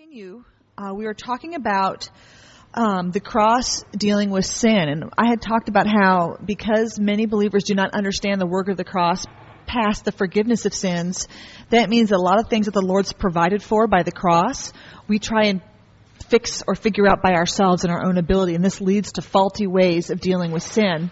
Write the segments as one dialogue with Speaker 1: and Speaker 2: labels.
Speaker 1: continue, uh, we were talking about um, the cross dealing with sin. And I had talked about how because many believers do not understand the work of the cross past the forgiveness of sins, that means a lot of things that the Lord's provided for by the cross, we try and fix or figure out by ourselves in our own ability. And this leads to faulty ways of dealing with sin.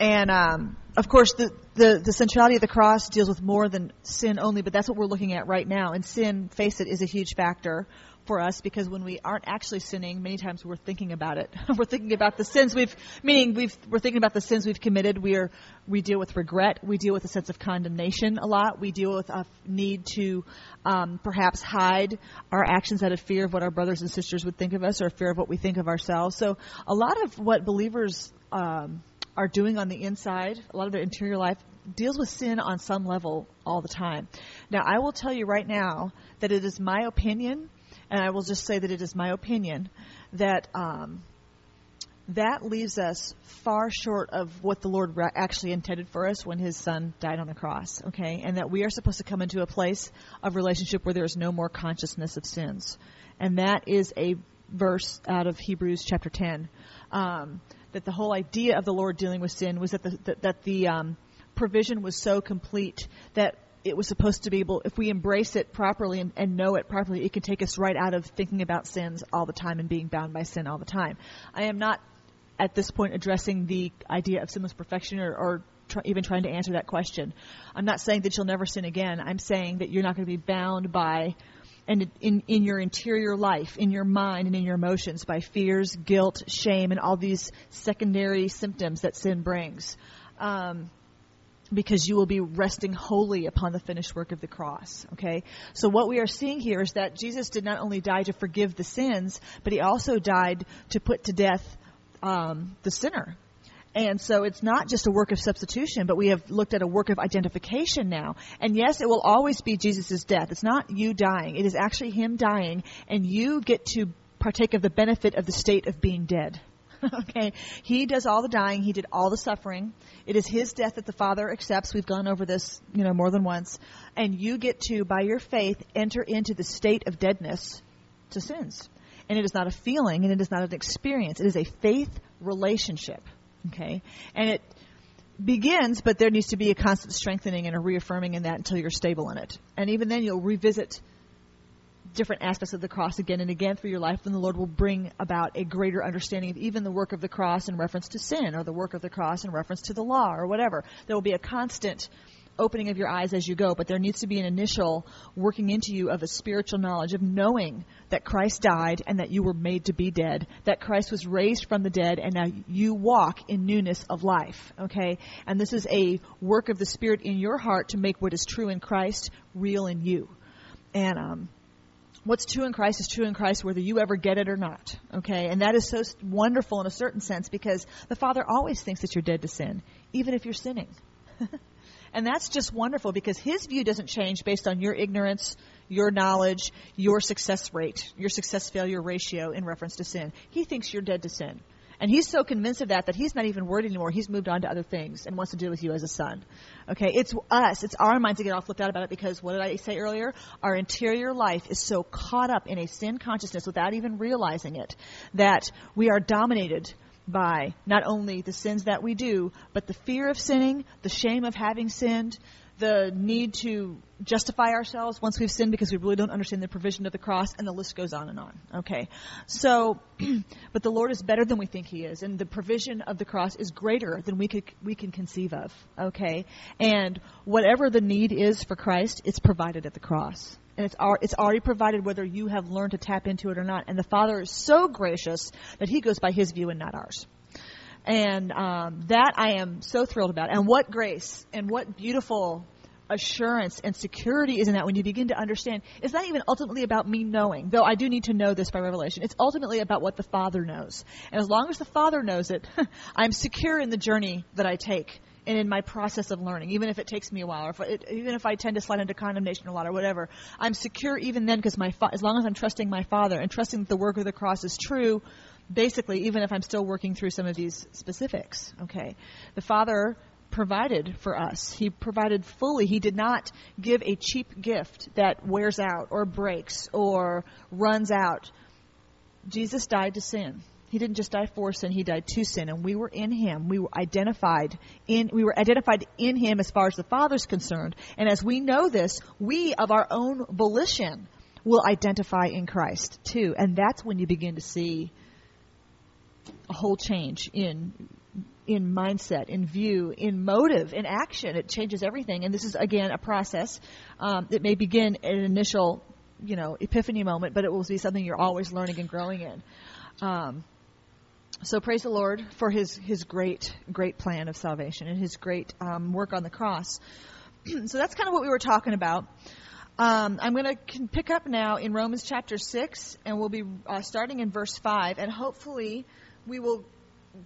Speaker 1: And um, of course, the, the, the centrality of the cross deals with more than sin only, but that's what we're looking at right now. And sin, face it, is a huge factor for us because when we aren't actually sinning, many times we're thinking about it. we're thinking about the sins we've, meaning we've, we're thinking about the sins we've committed. We are, we deal with regret. We deal with a sense of condemnation a lot. We deal with a need to um, perhaps hide our actions out of fear of what our brothers and sisters would think of us or fear of what we think of ourselves. So a lot of what believers um, are doing on the inside, a lot of their interior life, deals with sin on some level all the time. Now, I will tell you right now that it is my opinion, and I will just say that it is my opinion, that um, that leaves us far short of what the Lord actually intended for us when His Son died on the cross, okay? And that we are supposed to come into a place of relationship where there is no more consciousness of sins. And that is a verse out of Hebrews chapter 10. Um, that the whole idea of the Lord dealing with sin was that the, that, that the um, provision was so complete that it was supposed to be able, if we embrace it properly and, and, know it properly, it can take us right out of thinking about sins all the time and being bound by sin all the time. I am not at this point addressing the idea of sinless perfection or, or even trying to answer that question. I'm not saying that you'll never sin again. I'm saying that you're not going to be bound by and in, in your interior life, in your mind and in your emotions by fears, guilt, shame, and all these secondary symptoms that sin brings. Um, because you will be resting wholly upon the finished work of the cross. Okay? So what we are seeing here is that Jesus did not only die to forgive the sins, but he also died to put to death um, the sinner. And so it's not just a work of substitution, but we have looked at a work of identification now. And yes, it will always be Jesus' death. It's not you dying. It is actually him dying, and you get to partake of the benefit of the state of being dead. okay? He does all the dying, he did all the suffering. It is his death that the Father accepts. We've gone over this, you know, more than once. And you get to by your faith enter into the state of deadness to sins. And it is not a feeling and it is not an experience. It is a faith relationship. Okay? And it begins, but there needs to be a constant strengthening and a reaffirming in that until you're stable in it. And even then, you'll revisit different aspects of the cross again and again through your life, then the Lord will bring about a greater understanding of even the work of the cross in reference to sin or the work of the cross in reference to the law or whatever. There will be a constant opening of your eyes as you go, but there needs to be an initial working into you of a spiritual knowledge of knowing that Christ died and that you were made to be dead, that Christ was raised from the dead and now you walk in newness of life, okay? And this is a work of the Spirit in your heart to make what is true in Christ real in you. And um, what's true in Christ is true in Christ whether you ever get it or not. Okay? And that is so wonderful in a certain sense because the Father always thinks that you're dead to sin, even if you're sinning. And that's just wonderful because his view doesn't change based on your ignorance, your knowledge, your success rate, your success failure ratio in reference to sin. He thinks you're dead to sin. And he's so convinced of that that he's not even worried anymore. He's moved on to other things and wants to deal with you as a son. Okay, it's us, it's our minds to get all flipped out about it because what did I say earlier? Our interior life is so caught up in a sin consciousness without even realizing it that we are dominated by not only the sins that we do, but the fear of sinning, the shame of having sinned, the need to justify ourselves once we've sinned because we really don't understand the provision of the cross, and the list goes on and on. Okay. So, but the Lord is better than we think He is, and the provision of the cross is greater than we could we can conceive of. Okay. And whatever the need is for Christ, it's provided at the cross and it's, it's already provided whether you have learned to tap into it or not. And the Father is so gracious that He goes by His view and not ours. And um, that I am so thrilled about. And what grace and what beautiful assurance and security is in that when you begin to understand it's not even ultimately about me knowing though i do need to know this by revelation. It's ultimately about what the father knows. And as long as the father knows it i'm secure in the journey that i take and in my process of learning, even if it takes me a while, or if it, even if I tend to slide into condemnation a lot or whatever, I'm secure even then because my fa- as long as I'm trusting my Father and trusting that the work of the cross is true, basically, even if I'm still working through some of these specifics. Okay, the Father provided for us. He provided fully. He did not give a cheap gift that wears out or breaks or runs out. Jesus died to sin. He didn't just die for sin, he died to sin and we were in him. We were identified in we were identified in him as far as the Father's concerned. And as we know this, we of our own volition will identify in Christ too. And that's when you begin to see a whole change in in mindset, in view, in motive, in action. It changes everything. And this is again a process. Um, it may begin at an initial, you know, epiphany moment, but it will be something you're always learning and growing in. Um, so praise the Lord for his his great great plan of salvation and his great um, work on the cross. so that's kind of what we were talking about. Um, I'm going to pick up now in Romans chapter six, and we'll be uh, starting in verse five, and hopefully we will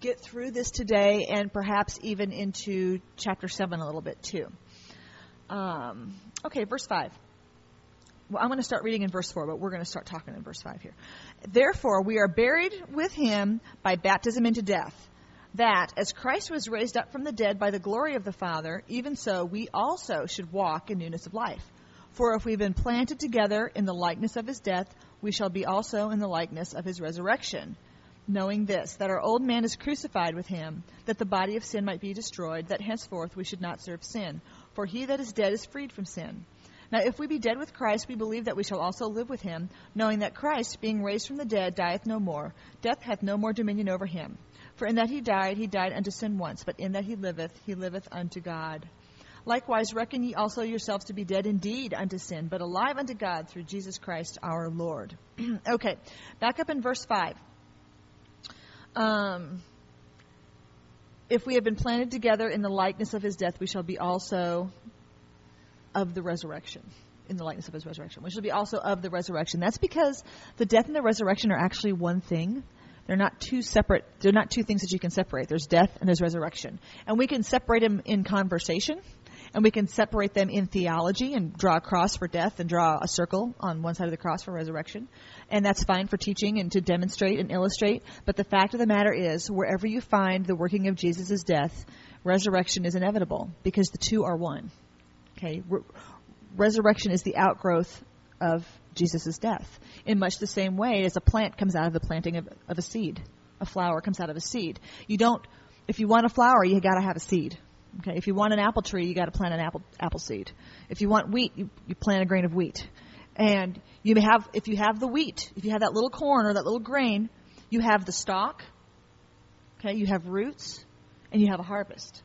Speaker 1: get through this today, and perhaps even into chapter seven a little bit too. Um, okay, verse five well, I'm going to start reading in verse 4, but we're going to start talking in verse 5 here. Therefore, we are buried with him by baptism into death, that, as Christ was raised up from the dead by the glory of the Father, even so we also should walk in newness of life. For if we've been planted together in the likeness of his death, we shall be also in the likeness of his resurrection. Knowing this, that our old man is crucified with him, that the body of sin might be destroyed, that henceforth we should not serve sin. For he that is dead is freed from sin. Now, if we be dead with Christ, we believe that we shall also live with him, knowing that Christ, being raised from the dead, dieth no more. Death hath no more dominion over him. For in that he died, he died unto sin once, but in that he liveth, he liveth unto God. Likewise, reckon ye also yourselves to be dead indeed unto sin, but alive unto God through Jesus Christ our Lord. okay, back up in verse 5. Um, if we have been planted together in the likeness of his death, we shall be also of the resurrection, in the likeness of his resurrection, We shall be also of the resurrection. That's because the death and the resurrection are actually one thing. They're not two separate, they're not two things that you can separate. There's death and there's resurrection. And we can separate them in conversation, and we can separate them in theology and draw a cross for death and draw a circle on one side of the cross for resurrection. And that's fine for teaching and to demonstrate and illustrate. But the fact of the matter is, wherever you find the working of Jesus' death, resurrection is inevitable because the two are one. Okay, Re- resurrection is the outgrowth of Jesus' death. In much the same way as a plant comes out of the planting of, of a seed, a flower comes out of a seed. You don't. If you want a flower, you got to have a seed. Okay, if you want an apple tree, you got to plant an apple apple seed. If you want wheat, you, you plant a grain of wheat. And you may have, if you have the wheat, if you have that little corn or that little grain, you have the stalk. Okay, you have roots, and you have a harvest.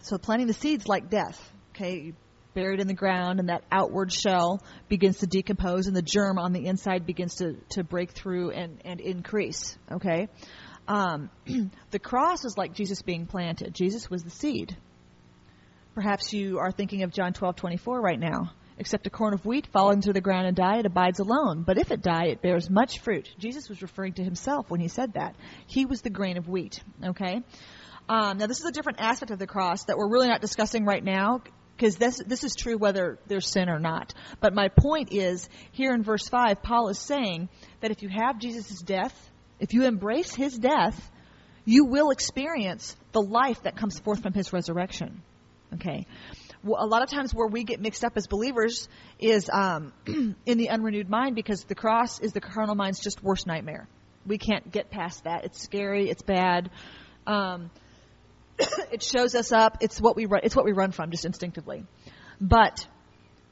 Speaker 1: So planting the seeds like death okay, buried in the ground, and that outward shell begins to decompose, and the germ on the inside begins to, to break through and, and increase, okay? Um, the cross is like Jesus being planted. Jesus was the seed. Perhaps you are thinking of John 12, 24 right now. Except a corn of wheat falling to the ground and die, it abides alone. But if it die, it bears much fruit. Jesus was referring to himself when he said that. He was the grain of wheat. Okay? Um, now, this is a different aspect of the cross that we're really not discussing right now because this this is true whether there's sin or not. But my point is here in verse five, Paul is saying that if you have Jesus' death, if you embrace his death, you will experience the life that comes forth from his resurrection. Okay. A lot of times where we get mixed up as believers is um, in the unrenewed mind because the cross is the carnal mind's just worst nightmare. We can't get past that. It's scary. It's bad. Um, it shows us up. It's what we run, it's what we run from just instinctively. But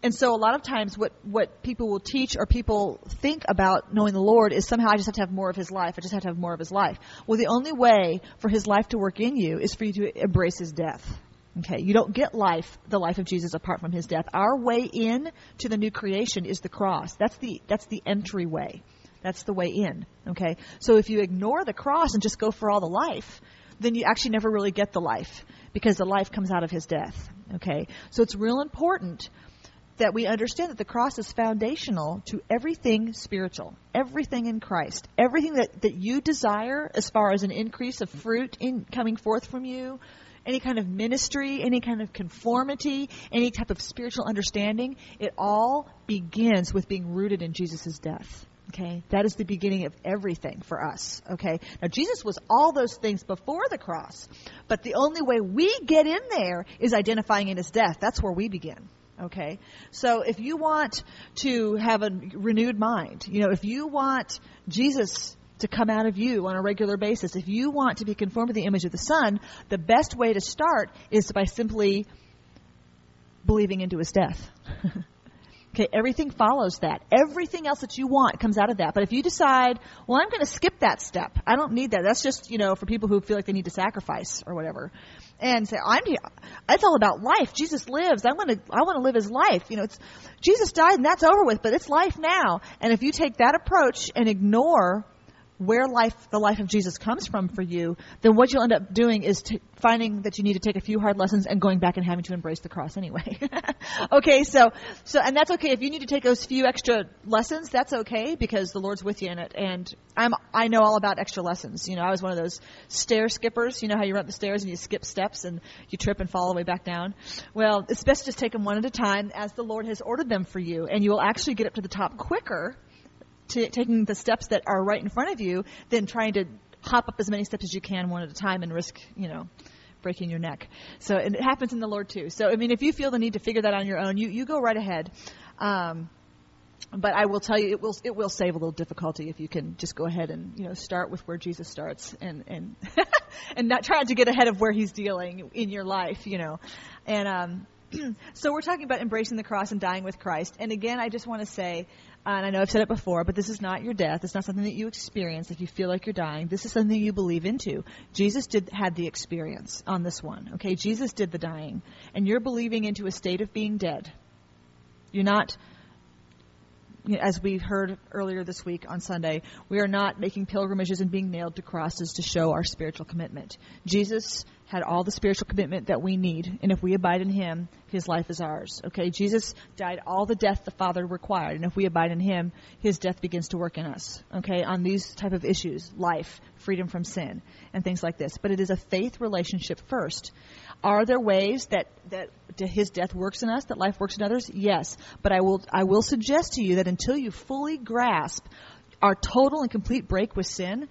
Speaker 1: and so a lot of times what what people will teach or people think about knowing the Lord is somehow I just have to have more of his life. I just have to have more of his life. Well, the only way for his life to work in you is for you to embrace his death. Okay, you don't get life, the life of Jesus apart from his death. Our way in to the new creation is the cross. That's the that's the entryway. That's the way in. Okay? So if you ignore the cross and just go for all the life, then you actually never really get the life because the life comes out of his death. Okay? So it's real important that we understand that the cross is foundational to everything spiritual, everything in Christ, everything that, that you desire as far as an increase of fruit in coming forth from you, any kind of ministry, any kind of conformity, any type of spiritual understanding, it all begins with being rooted in Jesus' death. Okay, that is the beginning of everything for us. Okay, now Jesus was all those things before the cross, but the only way we get in there is identifying in his death. That's where we begin. Okay, so if you want to have a renewed mind, you know, if you want Jesus to come out of you on a regular basis, if you want to be conformed to the image of the Son, the best way to start is by simply believing into his death. Okay, everything follows that. Everything else that you want comes out of that. But if you decide, well, I'm going to skip that step. I don't need that. That's just, you know, for people who feel like they need to sacrifice or whatever. And say, I'm here. it's all about life. Jesus lives. I want to I want to live his life. You know, it's Jesus died and that's over with, but it's life now. And if you take that approach and ignore where life, the life of Jesus comes from for you, then what you'll end up doing is finding that you need to take a few hard lessons and going back and having to embrace the cross anyway. okay, so, so, and that's okay. If you need to take those few extra lessons, that's okay because the Lord's with you in it. And I'm, I know all about extra lessons. You know, I was one of those stair skippers. You know how you run up the stairs and you skip steps and you trip and fall all the way back down? Well, it's best to just take them one at a time as the Lord has ordered them for you. And you will actually get up to the top quicker t- taking the steps that are right in front of you than trying to hop up as many steps as you can one at a time and risk, you know, breaking your neck. So and it happens in the Lord too. So I mean, if you feel the need to figure that on your own, you you go right ahead. Um, but I will tell you, it will it will save a little difficulty if you can just go ahead and you know start with where Jesus starts and and and not try to get ahead of where He's dealing in your life, you know, and um. so we're talking about embracing the cross and dying with Christ. And again, I just want to say and I know I've said it before, but this is not your death. It's not something that you experience if you feel like you're dying. This is something you believe into. Jesus did had the experience on this one. Okay, Jesus did the dying, and you're believing into a state of being dead. You're not as we heard earlier this week on Sunday, we are not making pilgrimages and being nailed to crosses to show our spiritual commitment. Jesus had all the spiritual commitment that we need, and if we abide in Him, His life is ours. Okay, Jesus died all the death the Father required, and if we abide in Him, His death begins to work in us. Okay, on these type of issues, life, freedom from sin, and things like this. But it is a faith relationship first. Are there ways that that His death works in us, that life works in others? Yes, but I will I will suggest to you that until you fully grasp our total and complete break with sin,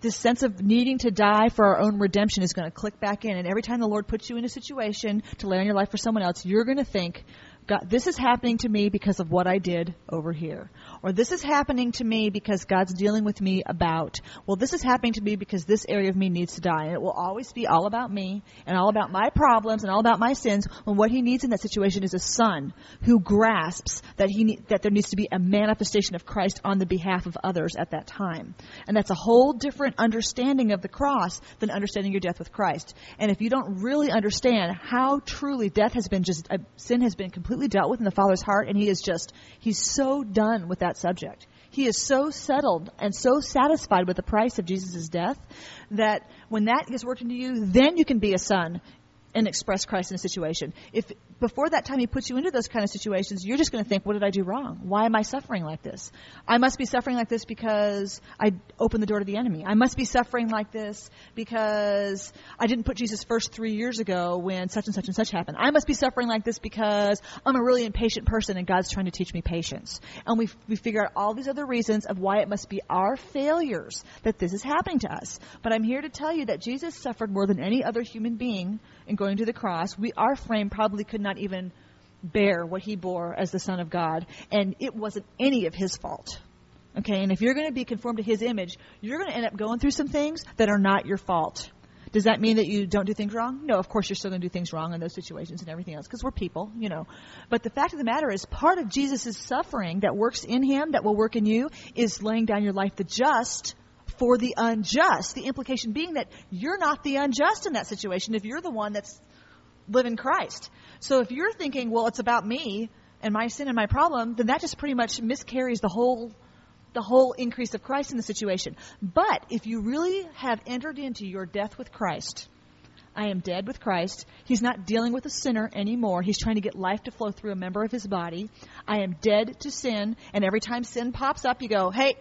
Speaker 1: this sense of needing to die for our own redemption is going to click back in. And every time the Lord puts you in a situation to lay on your life for someone else, you're going to think, God, this is happening to me because of what I did over here. Or this is happening to me because God's dealing with me about, well, this is happening to me because this area of me needs to die. And it will always be all about me and all about my problems and all about my sins when what he needs in that situation is a son who grasps that he that there needs to be a manifestation of Christ on the behalf of others at that time. And that's a whole different understanding of the cross than understanding your death with Christ. And if you don't really understand how truly death has been just, uh, sin has been completely completely dealt with in the Father's heart, and he is just, he's so done with that subject. He is so settled and so satisfied with the price of Jesus' death that when that gets worked into you, then you can be a son and express Christ in a situation. If before that time he puts you into those kind of situations, you're just going to think, what did I do wrong? Why am I suffering like this? I must be suffering like this because I opened the door to the enemy. I must be suffering like this because I didn't put Jesus first three years ago when such and such and such happened. I must be suffering like this because I'm a really impatient person and God's trying to teach me patience. And we, we figure out all these other reasons of why it must be our failures that this is happening to us. But I'm here to tell you that Jesus suffered more than any other human being in going to the cross. We, our frame probably could not not even bear what he bore as the Son of God, and it wasn't any of his fault. Okay, and if you're going to be conformed to his image, you're going to end up going through some things that are not your fault. Does that mean that you don't do things wrong? No, of course you're still going to do things wrong in those situations and everything else because we're people, you know. But the fact of the matter is, part of Jesus' suffering that works in him, that will work in you, is laying down your life the just for the unjust. The implication being that you're not the unjust in that situation if you're the one that's living Christ. So if you're thinking, well, it's about me and my sin and my problem, then that just pretty much miscarries the whole the whole increase of Christ in the situation. But if you really have entered into your death with Christ, I am dead with Christ. He's not dealing with a sinner anymore. He's trying to get life to flow through a member of his body. I am dead to sin, and every time sin pops up, you go, "Hey,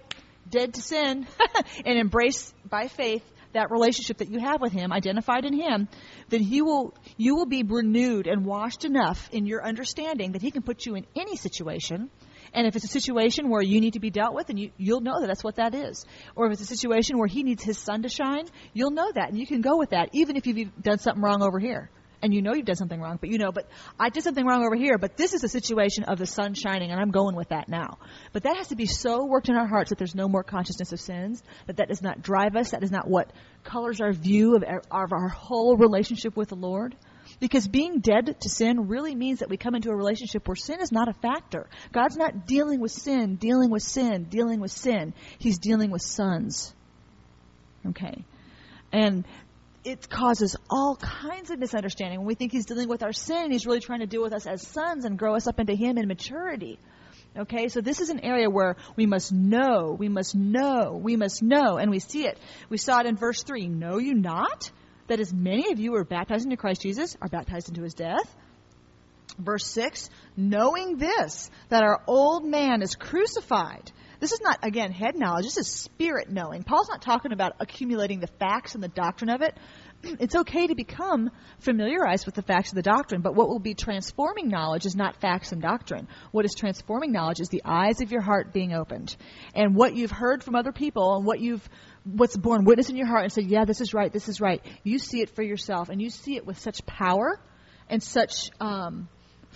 Speaker 1: dead to sin," and embrace by faith that relationship that you have with him, identified in him, then he will you will be renewed and washed enough in your understanding that he can put you in any situation And if it's a situation where you need to be dealt with, and you, you'll know that that's what that is. Or if it's a situation where he needs his sun to shine, you'll know that, and you can go with that, even if you've done something wrong over here. And you know you've done something wrong, but you know, but I did something wrong over here, but this is a situation of the sun shining, and I'm going with that now. But that has to be so worked in our hearts that there's no more consciousness of sins, that that does not drive us, that is not what colors our view of our, of our whole relationship with the Lord. Because being dead to sin really means that we come into a relationship where sin is not a factor. God's not dealing with sin, dealing with sin, dealing with sin. He's dealing with sons. Okay. And it causes all kinds of misunderstanding. When we think he's dealing with our sin, he's really trying to deal with us as sons and grow us up into him in maturity. Okay, so this is an area where we must know, we must know, we must know, and we see it. We saw it in verse 3. Know you not that as many of you are baptized into Christ Jesus are baptized into his death. Verse 6 knowing this, that our old man is crucified. This is not, again, head knowledge. This is spirit knowing. Paul's not talking about accumulating the facts and the doctrine of it. It's okay to become familiarized with the facts of the doctrine, but what will be transforming knowledge is not facts and doctrine. What is transforming knowledge is the eyes of your heart being opened. And what you've heard from other people and what you've what's born witness in your heart and said, Yeah, this is right, this is right. You see it for yourself, and you see it with such power and such um,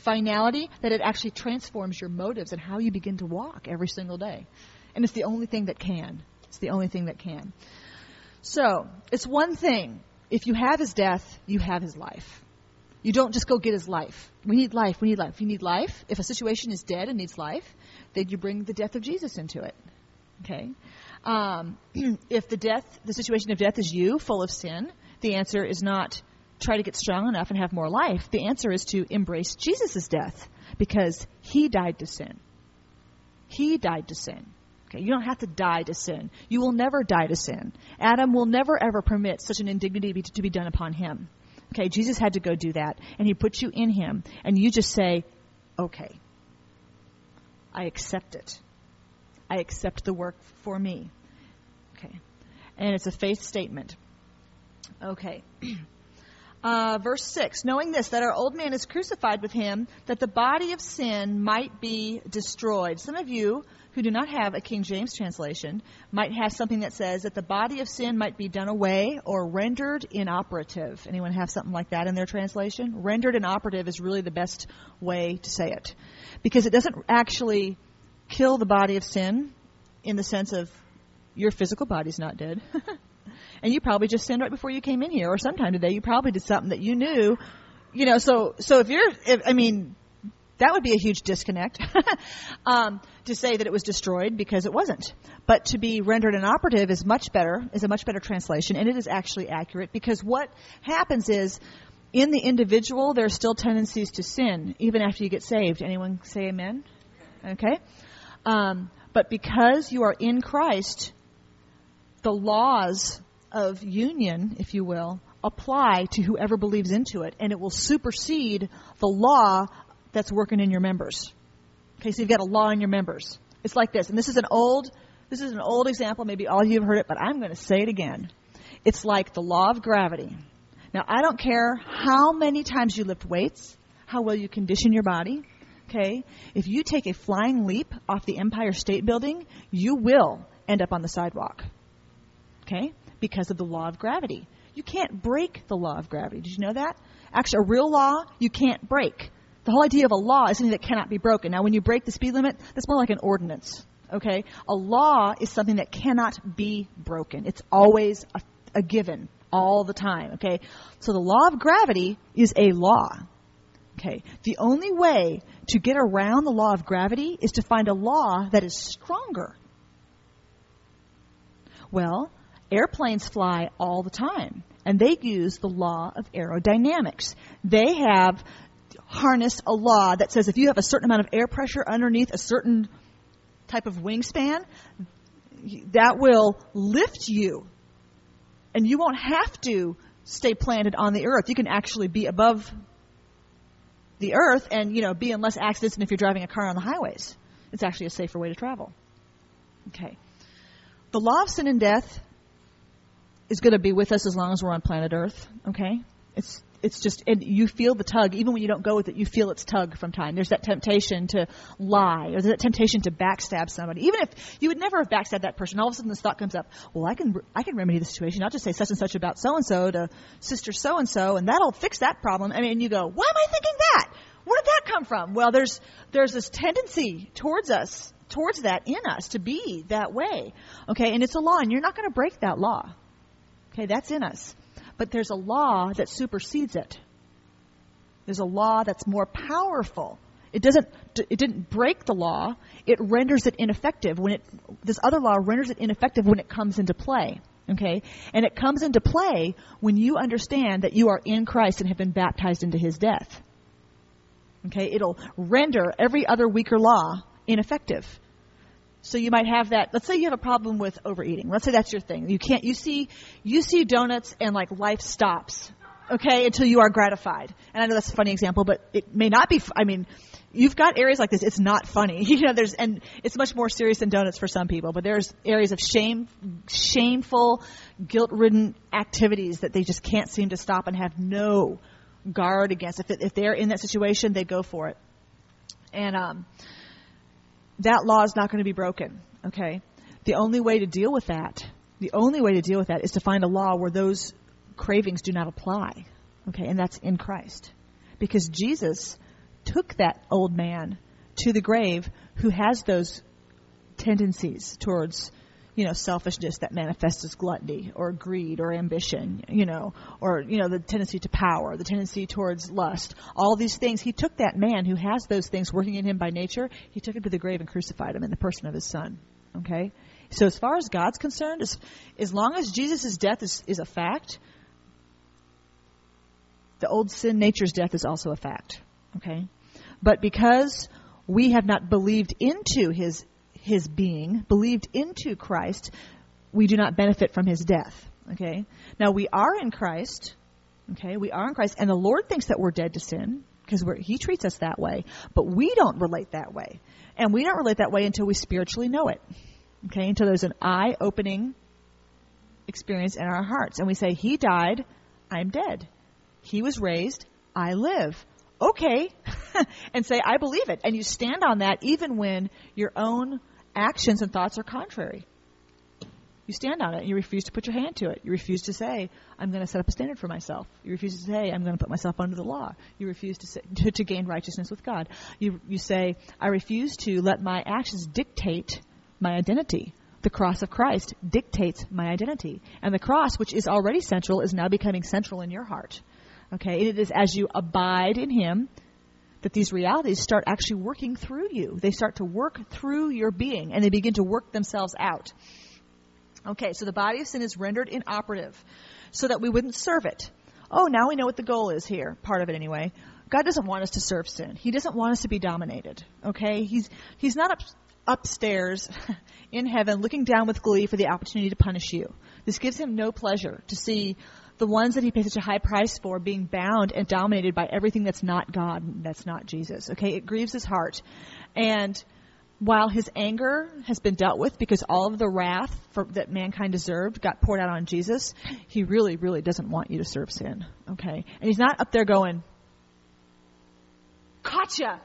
Speaker 1: finality that it actually transforms your motives and how you begin to walk every single day. And it's the only thing that can. It's the only thing that can. So, it's one thing. If you have his death, you have his life. You don't just go get his life. We need life. We need life. You need life. If a situation is dead and needs life, then you bring the death of Jesus into it. Okay? Um, if the death, the situation of death is you, full of sin, the answer is not try to get strong enough and have more life. The answer is to embrace Jesus' death because he died to sin. He died to sin. Okay, you don't have to die to sin. You will never die to sin. Adam will never ever permit such an indignity to be done upon him. Okay, Jesus had to go do that, and he put you in him, and you just say, okay, I accept it. I accept the work for me. Okay. And it's a faith statement. Okay. Uh, verse 6 Knowing this, that our old man is crucified with him, that the body of sin might be destroyed. Some of you who do not have a King James translation might have something that says that the body of sin might be done away or rendered inoperative. Anyone have something like that in their translation? Rendered inoperative is really the best way to say it. Because it doesn't actually kill the body of sin in the sense of your physical body's not dead. and you probably just sinned right before you came in here or sometime today you probably did something that you knew you know so so if you're if, i mean that would be a huge disconnect um, to say that it was destroyed because it wasn't. But to be rendered inoperative is much better is a much better translation and it is actually accurate because what happens is in the individual there are still tendencies to sin even after you get saved. Anyone say amen? Okay. Um, but because you are in Christ, the laws of union, if you will, apply to whoever believes into it, and it will supersede the law that's working in your members. Okay, so you've got a law in your members. It's like this, and this is an old, this is an old example. Maybe all of you have heard it, but I'm going to say it again. It's like the law of gravity. Now, I don't care how many times you lift weights, how well you condition your body, Okay? If you take a flying leap off the Empire State Building, you will end up on the sidewalk. Okay? Because of the law of gravity. You can't break the law of gravity. Did you know that? Actually, a real law, you can't break. The whole idea of a law is something that cannot be broken. Now, when you break the speed limit, that's more like an ordinance. Okay? A law is something that cannot be broken. It's always a, a given all the time. Okay? So the law of gravity is a law. Okay. The only way to get around the law of gravity is to find a law that is stronger. Well, airplanes fly all the time, and they use the law of aerodynamics. They have harnessed a law that says if you have a certain amount of air pressure underneath a certain type of wingspan, that will lift you. And you won't have to stay planted on the earth. You can actually be above the earth and, you know, be in less accidents than if you're driving a car on the highways. It's actually a safer way to travel. Okay. The law of sin and death is going to be with us as long as we're on planet Earth. Okay? It's it's just and you feel the tug even when you don't go with it you feel its tug from time. There's that temptation to lie or there's that temptation to backstab somebody. Even if you would never have backstabbed that person. All of a sudden this thought comes up well i can i can remedy the situation. I'll just say such and such about so and so to sister so and so and that'll fix that problem. I mean you go why am i thinking that? Where did that come from? Well there's there's this tendency towards us towards that in us to be that way okay? And it's a law and you're not going to break that law okay that's in us but there's a law that supersedes it. There's a law that's more powerful. It doesn't it didn't break the law, it renders it ineffective when it this other law renders it ineffective when it comes into play. Okay? And it comes into play when you understand that you are in Christ and have been baptized into his death. Okay? It'll render every other weaker law ineffective. So you might have that. Let's say you have a problem with overeating. Let's say that's your thing. You can't. You see, you see donuts, and like life stops. Okay, until you are gratified. And I know that's a funny example, but it may not be. I mean, you've got areas like this. It's not funny. You know, there's and it's much more serious than donuts for some people. But there's areas of shame, shameful, guilt-ridden activities that they just can't seem to stop and have no guard against. If it, if they're in that situation, they go for it. And um, that law is not going to be broken. Okay? The only way to deal with that, the only way to deal with that is to find a law where those cravings do not apply. Okay? And that's in Christ. Because Jesus took that old man to the grave who has those tendencies towards you know, selfishness that manifests as gluttony or greed or ambition, you know, or, you know, the tendency to power, the tendency towards lust, all these things. He took that man who has those things working in him by nature, he took him to the grave and crucified him in the person of his son. Okay? So as far as God's concerned, as, as long as Jesus' death is, is a fact, the old sin nature's death is also a fact. Okay? But because we have not believed into his his being, believed into Christ, we do not benefit from his death. Okay? Now we are in Christ. Okay? We are in Christ, and the Lord thinks that we're dead to sin because he treats us that way, but we don't relate that way. And we don't relate that way until we spiritually know it. Okay? Until there's an eye opening experience in our hearts. And we say, He died, I'm dead. He was raised, I live. Okay. and say, I believe it. And you stand on that even when your own actions and thoughts are contrary. You stand on it. You refuse to put your hand to it. You refuse to say, I'm going to set up a standard for myself. You refuse to say, I'm going to put myself under the law. You refuse to, say, to, to gain righteousness with God. You, you say, I refuse to let my actions dictate my identity. The cross of Christ dictates my identity. And the cross, which is already central, is now becoming central in your heart. Okay? It is as you abide in Him that these realities start actually working through you. They start to work through your being and they begin to work themselves out. Okay, so the body of sin is rendered inoperative so that we wouldn't serve it. Oh, now we know what the goal is here, part of it anyway. God doesn't want us to serve sin. He doesn't want us to be dominated. Okay? He's he's not up, upstairs in heaven looking down with glee for the opportunity to punish you. This gives him no pleasure to see the ones that he pays such a high price for being bound and dominated by everything that's not God, that's not Jesus. Okay, it grieves his heart. And while his anger has been dealt with because all of the wrath for, that mankind deserved got poured out on Jesus, he really, really doesn't want you to serve sin. Okay? And he's not up there going, Gotcha!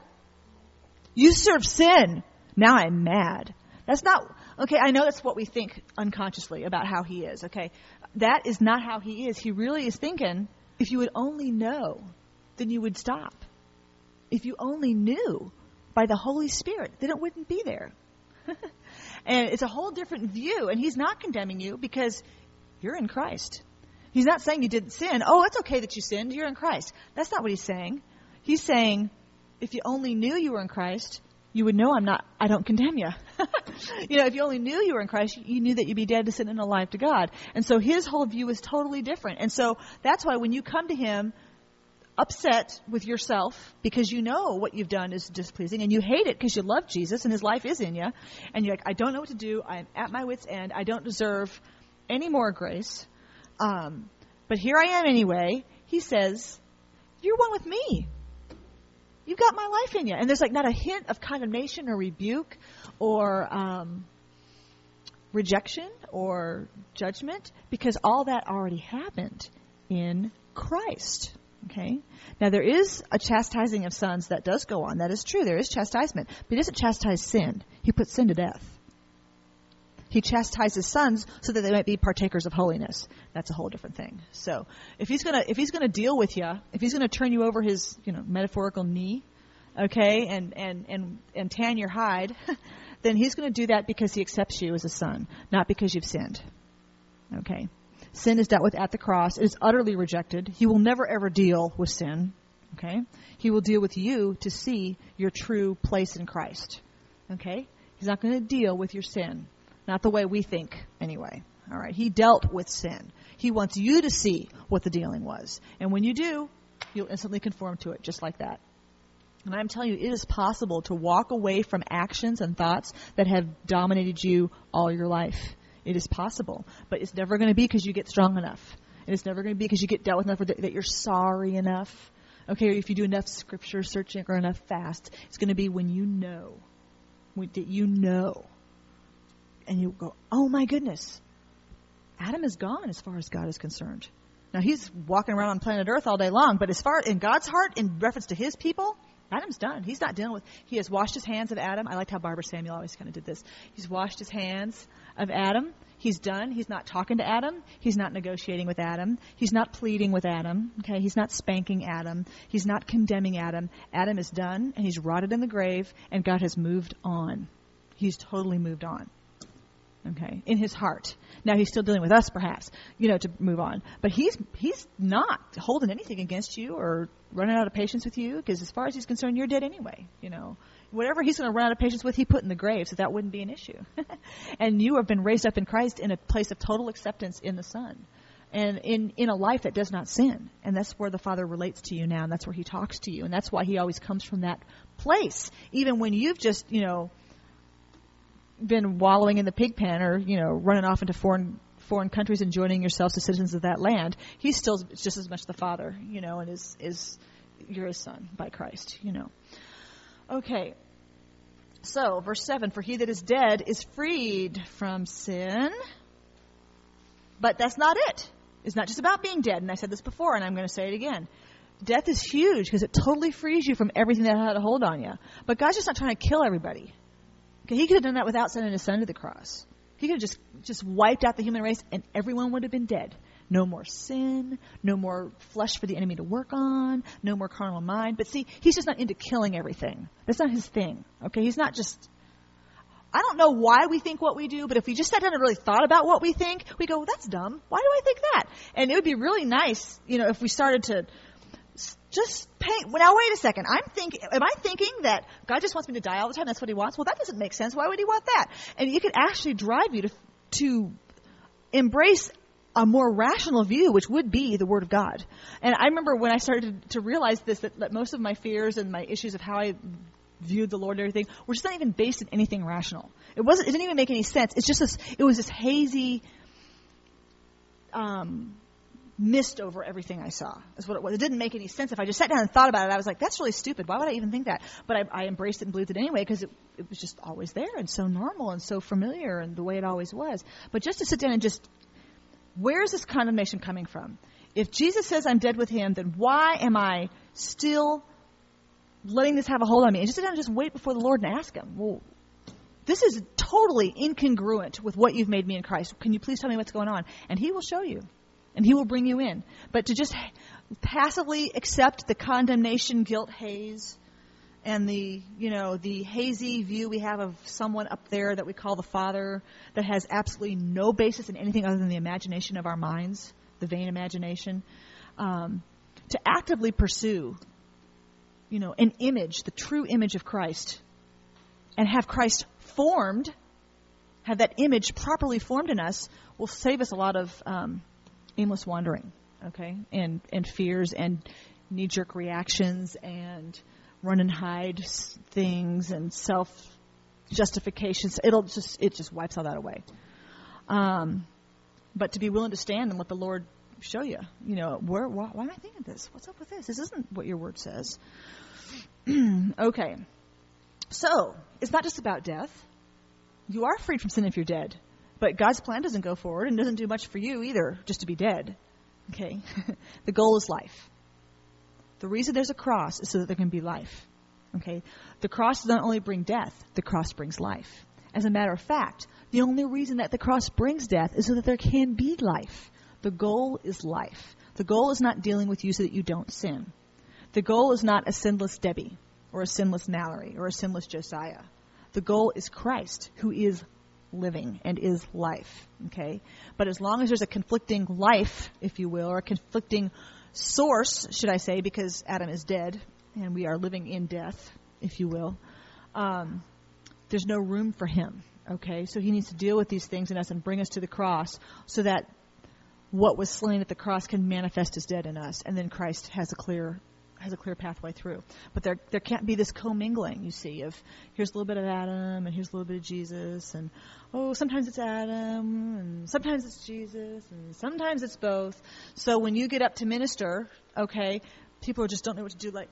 Speaker 1: You serve sin! Now I'm mad. That's not, okay, I know that's what we think unconsciously about how he is, okay? That is not how he is. He really is thinking, if you would only know, then you would stop. If you only knew by the Holy Spirit, then it wouldn't be there. and it's a whole different view. And he's not condemning you because you're in Christ. He's not saying you didn't sin. Oh, it's okay that you sinned. You're in Christ. That's not what he's saying. He's saying, if you only knew you were in Christ, you would know I'm not, I don't condemn you. you know, if you only knew you were in Christ, you knew that you'd be dead to sin and alive to God. And so his whole view is totally different. And so that's why when you come to him upset with yourself because you know what you've done is displeasing and you hate it because you love Jesus and his life is in you and you're like, I don't know what to do. I'm at my wit's end. I don't deserve any more grace. Um, but here I am anyway. He says, You're one with me. You've got my life in you. And there's like not a hint of condemnation or rebuke or um, rejection or judgment because all that already happened in Christ. Okay? Now there is a chastising of sons that does go on. That is true. There is chastisement. But he doesn't chastise sin. He puts sin to death. He chastises sons so that they might be partakers of holiness. That's a whole different thing. So if he's gonna if he's gonna deal with you, if he's gonna turn you over his you know metaphorical knee, okay, and and and and tan your hide, then he's gonna do that because he accepts you as a son, not because you've sinned. Okay. Sin is dealt with at the cross. It is utterly rejected. He will never ever deal with sin. Okay? He will deal with you to see your true place in Christ. Okay? He's not going to deal with your sin. Not the way we think, anyway. All right? He dealt with sin. He wants you to see what the dealing was. And when you do, you'll instantly conform to it, just like that. And I'm telling you, it is possible to walk away from actions and thoughts that have dominated you all your life. It is possible, but it's never going to be because you get strong enough. And it's never going to be because you get dealt with enough or that you're sorry enough. Okay, if you do enough scripture searching or enough fast, it's going to be when you know, when, that you know, and you go, oh my goodness, Adam is gone as far as God is concerned. Now he's walking around on planet Earth all day long, but as far in God's heart, in reference to His people, Adam's done. He's not dealing with. He has washed his hands of Adam. I liked how Barbara Samuel always kind of did this. He's washed his hands of Adam. He's done. He's not talking to Adam. He's not negotiating with Adam. He's not pleading with Adam. Okay, he's not spanking Adam. He's not condemning Adam. Adam is done, and he's rotted in the grave, and God has moved on. He's totally moved on okay, in his heart. Now he's still dealing with us, perhaps, you know, to move on. But he's he's not holding anything against you or running out of patience with you, because as far as he's concerned, you're dead anyway. You know, whatever he's going to run out of patience with, he put in the grave, so that wouldn't be an issue. and you have been raised up in Christ in a place of total acceptance in the Son. And in, in a life that does not sin. And that's where the Father relates to you now, and that's where He talks to you. And that's why He always comes from that place. Even when you've just, you know, been wallowing in the pig pen or you know running off into foreign foreign countries and joining yourselves as citizens of that land, he's still just as much the father, you know, and is is you're son by Christ, you know. Okay. So, verse 7 For he that is dead is freed from sin. But that's not it. It's not just about being dead. And I said this before, and I'm going to say it again. Death is huge because it totally frees you from everything that had a hold on you. But God's just not trying to kill everybody. He could have done that without sending his son to the cross. He could have just, just wiped out the human race and everyone would have been dead. No more sin, no more flesh for the enemy to work on, no more carnal mind. But see, he's just not into killing everything. That's not his thing. Okay? He's not just I don't know why we think what we do, but if we just sat down and really thought about what we think, we go, well, that's dumb. Why do I think that? And it would be really nice, you know, if we started to just paint. Now wait a second. I'm thinking. Am I thinking that God just wants me to die all the time? That's what He wants. Well, that doesn't make sense. Why would He want that? And it could actually drive you to to embrace a more rational view, which would be the Word of God. And I remember when I started to realize this, that, that most of my fears and my issues of how I viewed the Lord and everything were just not even based in anything rational. It wasn't. It didn't even make any sense. It's just this. It was this hazy. Um, mist over everything I saw. Is what it was. It didn't make any sense. If I just sat down and thought about it, I was like, that's really stupid. Why would I even think that? But I, I embraced it and believed it anyway because it, it was just always there and so normal and so familiar and the way it always was. But just to sit down and just, where is this condemnation coming from? If Jesus says I'm dead with him, then why am I still letting this have a hold on me? And just sit down and just wait before the Lord and ask him, well, this is totally incongruent with what you've made me in Christ. Can you please tell me what's going on? And he will show you and he will bring you in. But to just passively accept the condemnation guilt haze and the, you know, the hazy view we have of someone up there that we call the Father that has absolutely no basis in anything other than the imagination of our minds, the vain imagination, um, to actively pursue, you know, an image, the true image of Christ, and have Christ formed, have that image properly formed in us, will save us a lot of um, aimless wandering, okay, and and fears and knee jerk reactions and run and hide things and self justifications. It'll just it just wipes all that away. Um, but to be willing to stand and let the Lord show you, you know, where why, why am I thinking this? What's up with this? This isn't what your word says. okay, so it's not just about death. You are freed from sin if you're dead. But God's plan doesn't go forward and doesn't do much for you either, just to be dead. Okay? the goal is life. The reason there's a cross is so that there can be life. Okay? The cross does not only bring death, the cross brings life. As a matter of fact, the only reason that the cross brings death is so that there can be life. The goal is life. The goal is not dealing with you so that you don't sin. The goal is not a sinless Debbie or a sinless Mallory or a sinless Josiah. The goal is Christ, who is living and is life. Okay? But as long as there's a conflicting life, if you will, or a conflicting source, should I say, because Adam is dead and we are living in death, if you will, um, there's no room for him. Okay? So he needs to deal with these things in us and bring us to the cross so that what was slain at the cross can manifest as dead in us, and then Christ has a clear has a clear pathway through. But there there can't be this commingling, you see, of here's a little bit of Adam and here's a little bit of Jesus and oh sometimes it's Adam and sometimes it's Jesus and sometimes it's both. So when you get up to minister, okay, people just don't know what to do like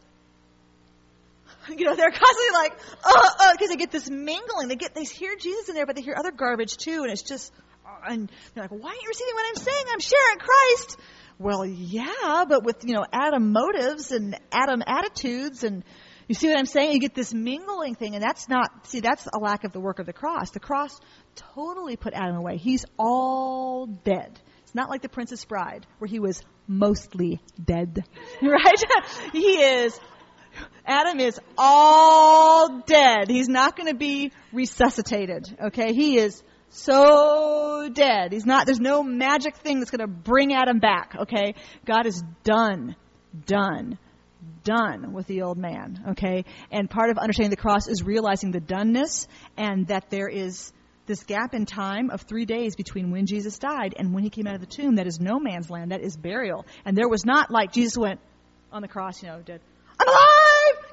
Speaker 1: you know, they're constantly like, uh, uh, oh, oh, because they get this mingling. They get, they hear Jesus in there, but they hear other garbage too, and it's just, uh, and they're like, why aren't you receiving what I'm saying? I'm sharing Christ. Well, yeah, but with, you know, Adam motives and Adam attitudes and you see what I'm saying? You get this mingling thing and that's not, see, that's a lack of the work of the cross. The cross totally put Adam away. He's all dead. It's not like the Princess Bride where he was mostly dead, right? he is Adam is all dead. He's not going to be resuscitated. Okay? He is so dead. He's not, there's no magic thing that's going to bring Adam back, okay? God is done, done, done with the old man, okay? And part of understanding the cross is realizing the doneness and that there is this gap in time of three days between when Jesus died and when he came out of the tomb. That is no man's land. That is burial. And there was not like Jesus went on the cross, you know, dead. I'm alive!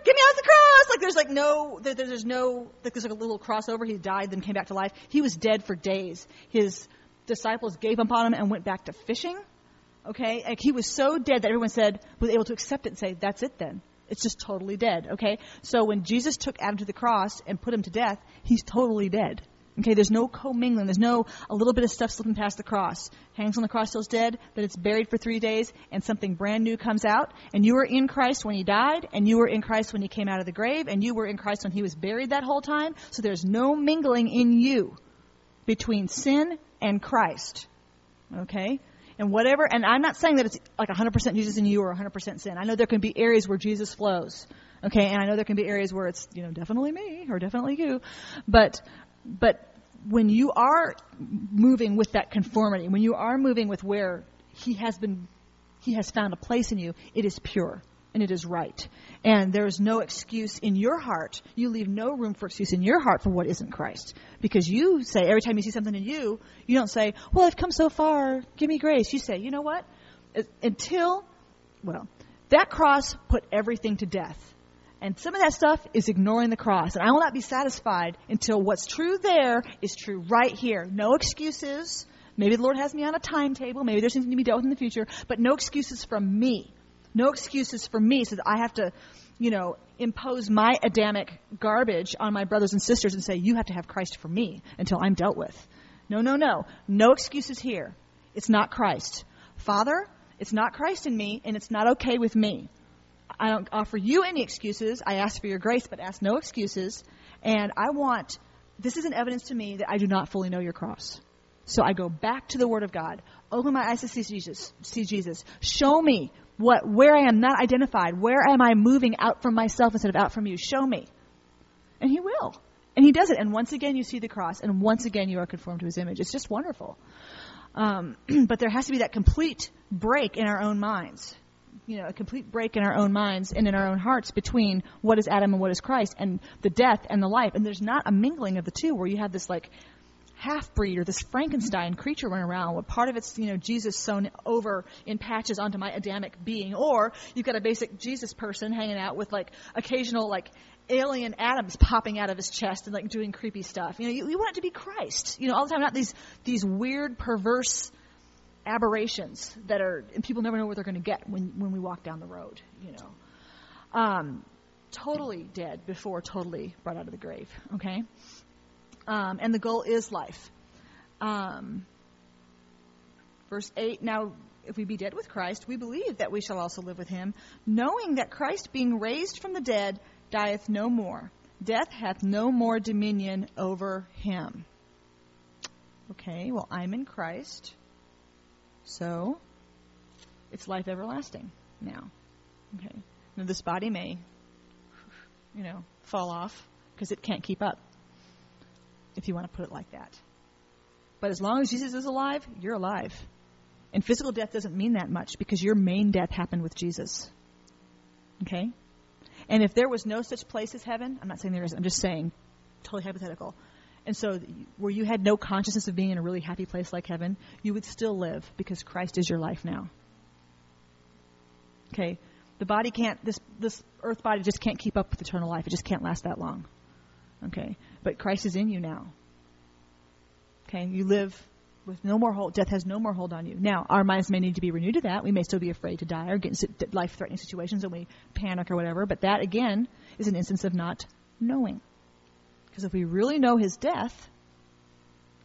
Speaker 1: Get me out of the cross! Like there's like no, there, there's no, like there's like a little crossover. He died, then came back to life. He was dead for days. His disciples gave up on him and went back to fishing. Okay? Like he was so dead that everyone said, was able to accept it and say, that's it then. It's just totally dead. Okay? So when Jesus took Adam to the cross and put him to death, he's totally dead. Okay, there's no commingling. There's no a little bit of stuff slipping past the cross. Hangs on the cross, still's dead, then it's buried for three days, and something brand new comes out. And you were in Christ when he died, and you were in Christ when he came out of the grave, and you were in Christ when he was buried that whole time. So there's no mingling in you between sin and Christ. Okay? And whatever, and I'm not saying that it's like 100% Jesus in you or 100% sin. I know there can be areas where Jesus flows. Okay, and I know there can be areas where it's, you know, definitely me or definitely you. But but when you are moving with that conformity, when you are moving with where he has been, he has found a place in you, it is pure and it is right. And there is no excuse in your heart. You leave no room for excuse in your heart for what isn't Christ. Because you say, every time you see something in you, you don't say, well, I've come so far, give me grace. You say, you know what? Uh, until, well, that cross put everything to death. And some of that stuff is ignoring the cross. And I will not be satisfied until what's true there is true right here. No excuses. Maybe the Lord has me on a timetable. Maybe there's something to be dealt with in the future. But no excuses from me. No excuses for me so that I have to, you know, impose my Adamic garbage on my brothers and sisters and say, you have to have Christ for me until I'm dealt with. No, no, no. No excuses here. It's not Christ. Father, it's not Christ in me, and it's not okay with me. I don't offer you any excuses. I ask for your grace, but ask no excuses. And I want, this is an evidence to me that I do not fully know your cross. So I go back to the Word of God. Open my eyes to see Jesus. See Jesus. Show me what, where I am not identified. Where am I moving out from myself instead of out from you? Show me. And He will. And He does it. And once again, you see the cross. And once again, you are conformed to His image. It's just wonderful. Um, but there has to be that complete break in our own minds you know, a complete break in our own minds and in our own hearts between what is Adam and what is Christ and the death and the life. And there's not a mingling of the two where you have this like half breed or this Frankenstein creature running around where part of it's, you know, Jesus sewn over in patches onto my Adamic being. Or you've got a basic Jesus person hanging out with like occasional like alien Adams popping out of his chest and like doing creepy stuff. You know, you, you want it to be Christ, you know, all the time, not these, these weird, perverse, aberrations that are, and people never know what they're going to get when, when we walk down the road, you know. Um, totally dead before totally brought out of the grave, okay? Um, and the goal is life. Um, verse 8 Now, if we be dead with Christ, we believe that we shall also live with him, knowing that Christ, being raised from the dead, dieth no more. Death hath no more dominion over him. Okay, well, I'm in Christ, so it's life everlasting now. Okay. Now, this body may, you know, fall off because it can't keep up, if you want to put it like that. But as long as Jesus is alive, you're alive. And physical death doesn't mean that much because your main death happened with Jesus. Okay? And if there was no such place as heaven, I'm not saying there isn't, I'm just saying, totally hypothetical. And so, where you had no consciousness of being in a really happy place like heaven, you would still live because Christ is your life now. Okay? The body can't, this, this earth body just can't keep up with eternal life. It just can't last that long. Okay? But Christ is in you now. Okay? You live with no more hold. Death has no more hold on you. Now, our minds may need to be renewed to that. We may still be afraid to die or get in life-threatening situations and we panic or whatever. But that again is an instance of not knowing. Because if we really know His death,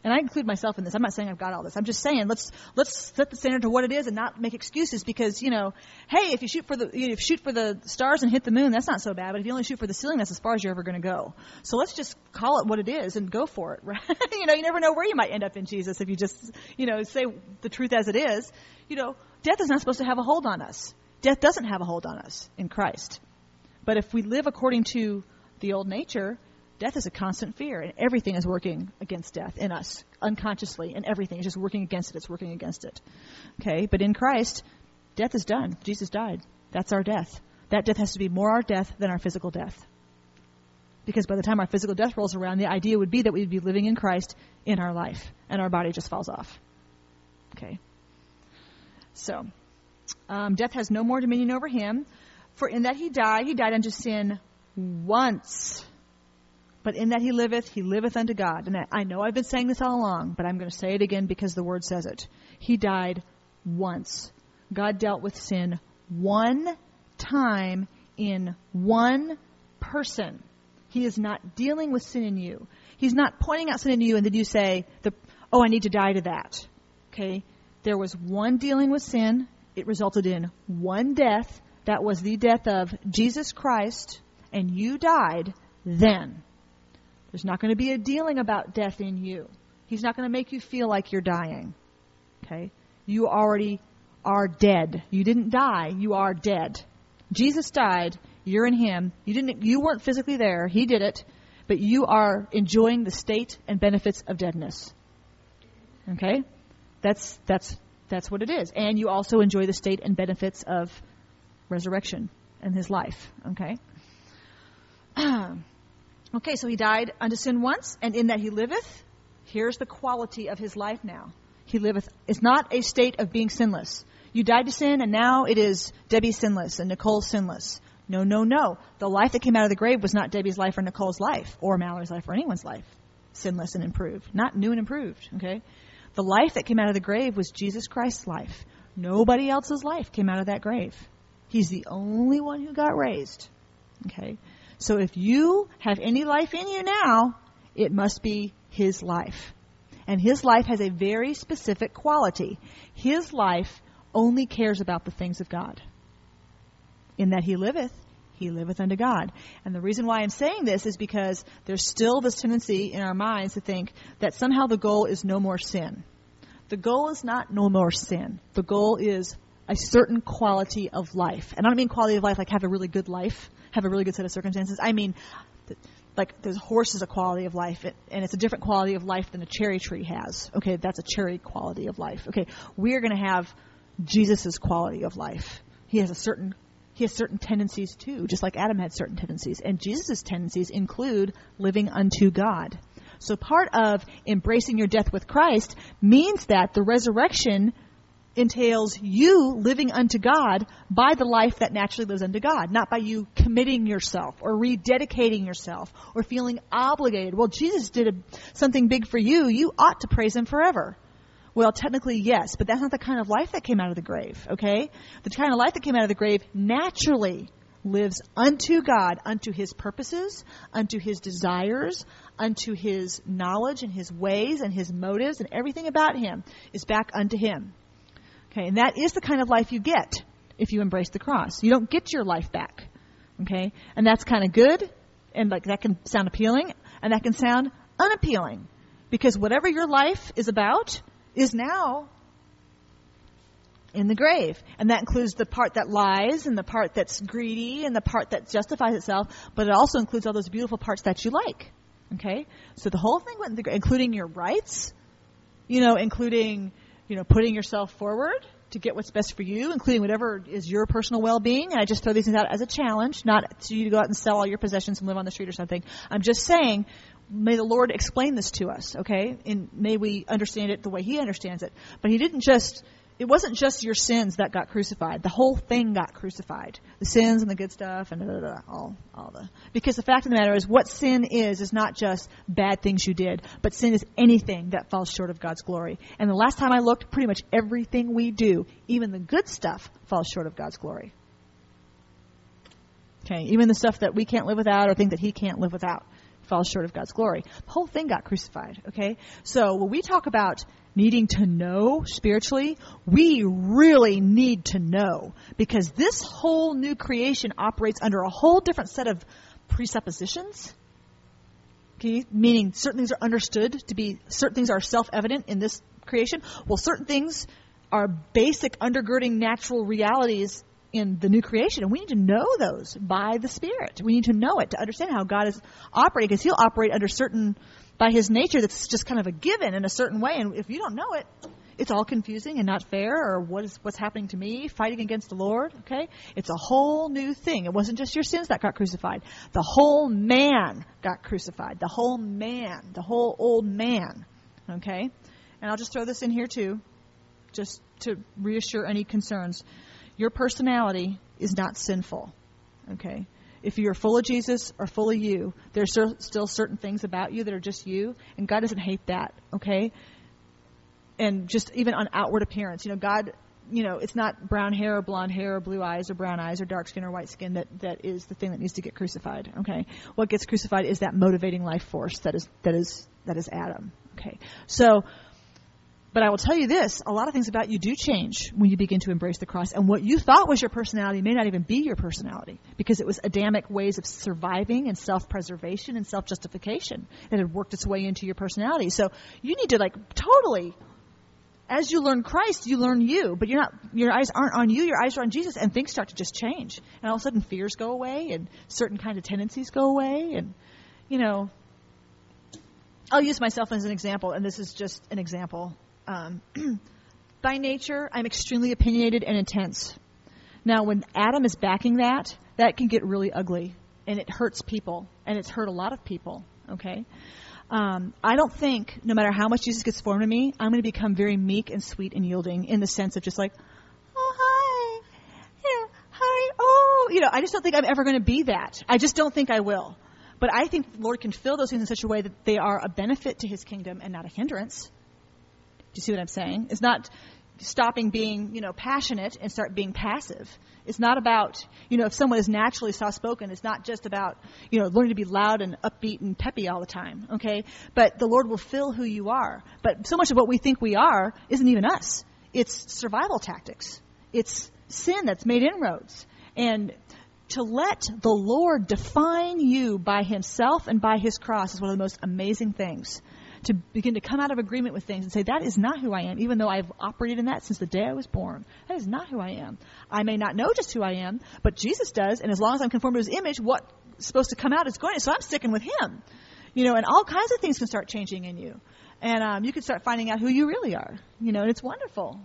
Speaker 1: and I include myself in this. I'm not saying I've got all this. I'm just saying let's let's set the standard to what it is and not make excuses because you know, hey, if you shoot for the you know, if you shoot for the stars and hit the moon, that's not so bad. But if you only shoot for the ceiling, that's as far as you're ever going to go. So let's just call it what it is and go for it. Right? you know, you never know where you might end up in Jesus if you just you know say the truth as it is. You know, death is not supposed to have a hold on us. Death doesn't have a hold on us in Christ. But if we live according to the old nature, Death is a constant fear, and everything is working against death in us, unconsciously, and everything is just working against it. It's working against it. Okay? But in Christ, death is done. Jesus died. That's our death. That death has to be more our death than our physical death. Because by the time our physical death rolls around, the idea would be that we'd be living in Christ in our life, and our body just falls off. Okay? So, um, death has no more dominion over him, for in that he died, he died unto sin once but in that he liveth, he liveth unto God. And I know I've been saying this all along, but I'm going to say it again because the word says it. He died once. God dealt with sin one time in one person. He is not dealing with sin in you. He's not pointing out sin in you and then you say, oh, I need to die to that. Okay? There was one dealing with sin. It resulted in one death. That was the death of Jesus Christ. And you died then. There's not going to be a dealing about death in you. He's not going to make you feel like you're dying. Okay? You already are dead. You didn't die, you are dead. Jesus died, you're in him. You didn't you weren't physically there. He did it, but you are enjoying the state and benefits of deadness. Okay? That's that's that's what it is. And you also enjoy the state and benefits of resurrection and his life. Okay? Okay, so he died unto sin once, and in that he liveth. Here's the quality of his life now. He liveth. It's not a state of being sinless. You died to sin, and now it is Debbie sinless and Nicole sinless. No, no, no. The life that came out of the grave was not Debbie's life or Nicole's life, or Mallory's life, or anyone's life. Sinless and improved. Not new and improved, okay? The life that came out of the grave was Jesus Christ's life. Nobody else's life came out of that grave. He's the only one who got raised. Okay? So if you have any life in you now, it must be His life. And His life has a very specific quality. His life only cares about the things of God. In that He liveth, He liveth unto God. And the reason why I'm saying this is because there's still this tendency in our minds to think that somehow the goal is no more sin. The goal is not no more sin. The goal is a certain quality of life. And I don't mean quality of life like have a really good life have a really good set of circumstances. I mean, like the horse is a quality of life, and it's a different quality of life than a cherry tree has. Okay, that's a cherry quality of life. Okay, we're going to have Jesus's quality of life. He has a certain he has certain tendencies too, just like Adam had certain tendencies. And Jesus' tendencies include living unto God. So part of embracing your death with Christ means that the resurrection entails you living unto God by the life that naturally lives unto God, not by you committing yourself or rededicating yourself or feeling obligated. Well, Jesus did a, something big for you. You ought to praise him forever. Well, technically, yes, but that's not the kind of life that came out of the grave, okay? The kind of life that came out of the grave naturally lives unto God, unto his purposes, unto his desires, unto his knowledge and his ways and his motives and everything about him is back unto him. Okay, and that is the kind of life you get if you embrace the cross. You don't get your life back. Okay, and that's kind of good, and like that can sound appealing, and that can sound unappealing, because whatever your life is about is now in the grave. And that includes the part that lies and the part that's greedy and the part that justifies itself, but it also includes all those beautiful parts that you like. Okay? So the whole thing went in the grave, including your rights, you know, including, you know, putting yourself forward to get what's best for you, including whatever is your personal well-being. And I just throw these things out as a challenge, not to you to go out and sell all your possessions and live on the street or something. I'm just saying, may the Lord explain this to us, okay? And may we understand it the way He understands it. But He didn't just it wasn't just your sins that got crucified. The whole thing got crucified. The sins and the good stuff and blah, blah, blah, all, all the. Because the fact of the matter is, what sin is is not just bad things you did, but sin is anything that falls short of God's glory. And the last time I looked, pretty much everything we do, even the good stuff, falls short of God's glory. Okay, even the stuff that we can't live without or think that He can't live without falls short of God's glory. The whole thing got crucified. Okay, so when we talk about needing to know spiritually, we really need to know because this whole new creation operates under a whole different set of presuppositions. Okay, meaning certain things are understood to be certain things are self-evident in this creation. Well, certain things are basic undergirding natural realities in the new creation, and we need to know those by the Spirit. We need to know it to understand how God is operating, because He'll operate under certain by his nature that's just kind of a given in a certain way. And if you don't know it, it's all confusing and not fair or what is what's happening to me fighting against the lord okay? It's a whole new thing. It wasn't just your sins that got crucified. The whole man got crucified. The whole man the whole old man okay? And i'll just throw this in here too just to reassure any concerns. Your personality is not sinful okay if you're full of Jesus or full of you, there's still certain things about you that are just you, and God doesn't hate that, okay? And just even on outward appearance, you know, God, you know, it's not brown hair or blonde hair or blue eyes or brown eyes or dark skin or white skin that, that is the thing that needs to get crucified, okay? What gets crucified is that motivating life force that is that is that is Adam, okay? So but I will tell you this a lot of things about you do change when you begin to embrace the cross. And what you thought was your personality may not even be your personality because it was Adamic ways of surviving and self preservation and self justification that had worked its way into your personality. So you need to, like, totally. As you learn Christ, you learn you, but you're not. Your eyes aren't on you. Your eyes are on Jesus, and things start to just change. And all of a sudden, fears go away, and certain kind of tendencies go away, and you know. I'll use myself as an example, and this is just an example um, by nature, I'm extremely opinionated and intense. Now, when Adam is backing that, that can get really ugly, and it hurts people, and it's hurt a lot of people. Okay, um, I don't think no matter how much Jesus gets formed in me, I'm going to become very meek and sweet and yielding in the sense of just like, oh hi, yeah, hi, oh, you know. I just don't think I'm ever going to be that. I just don't think I will. But I think the Lord can fill those things in such a way that they are a benefit to His kingdom and not a hindrance you see what I'm saying? It's not stopping being, you know, passionate and start being passive. It's not about, you know, if someone is naturally soft spoken, it's not just about, you know, learning to be loud and upbeat and peppy all the time, okay? But the Lord will fill who you are. But so much of what we think we are isn't even us. It's survival tactics. It's sin that's made inroads. And to let the Lord define you by Himself and by His cross is one of the most amazing things to begin to come out of agreement with things and say, that is not who I am, even though I've operated in that since the day I was born. That is not who I am. I may not know just who I am, but Jesus does, and as long as I'm conformed to his image, what's supposed to come out is going to. So I'm sticking with him. You know, and all kinds of things can start changing in you. And um, you can start finding out who you really are. You know, and it's wonderful.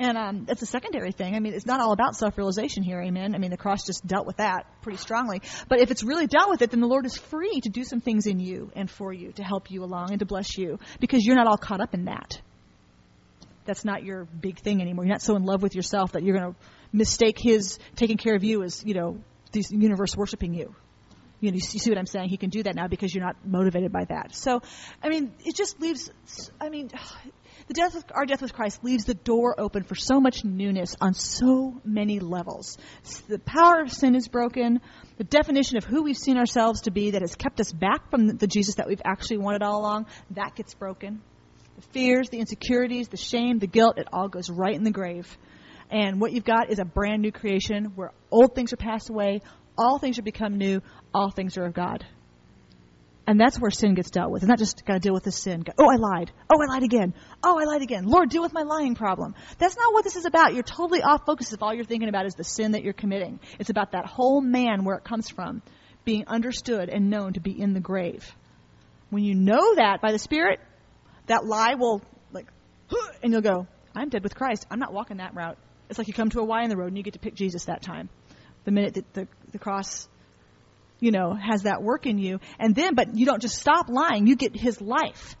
Speaker 1: And um, it's a secondary thing. I mean, it's not all about self realization here, amen. I mean, the cross just dealt with that pretty strongly. But if it's really dealt with it, then the Lord is free to do some things in you and for you to help you along and to bless you because you're not all caught up in that. That's not your big thing anymore. You're not so in love with yourself that you're going to mistake His taking care of you as, you know, the universe worshiping you. You know, you see what I'm saying? He can do that now because you're not motivated by that. So, I mean, it just leaves. I mean, the death of, our death with Christ leaves the door open for so much newness on so many levels. The power of sin is broken. The definition of who we've seen ourselves to be that has kept us back from the Jesus that we've actually wanted all along, that gets broken. the fears, the insecurities, the shame, the guilt, it all goes right in the grave. And what you've got is a brand new creation where old things are passed away, all things are become new, all things are of God. And that's where sin gets dealt with. It's not just got to deal with the sin. Oh, I lied. Oh, I lied again. Oh, I lied again. Lord, deal with my lying problem. That's not what this is about. You're totally off focus if all you're thinking about is the sin that you're committing. It's about that whole man where it comes from being understood and known to be in the grave. When you know that by the Spirit, that lie will, like, and you'll go, I'm dead with Christ. I'm not walking that route. It's like you come to a Y in the road and you get to pick Jesus that time. The minute that the, the cross you know, has that work in you. And then, but you don't just stop lying, you get his life.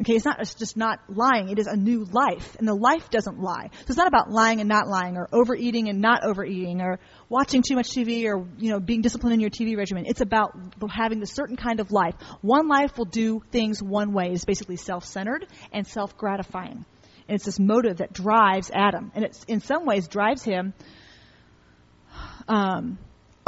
Speaker 1: Okay, it's not it's just not lying, it is a new life. And the life doesn't lie. So it's not about lying and not lying, or overeating and not overeating, or watching too much TV, or, you know, being disciplined in your TV regimen. It's about having a certain kind of life. One life will do things one way. It's basically self-centered and self-gratifying. And it's this motive that drives Adam. And it's, in some ways, drives him um,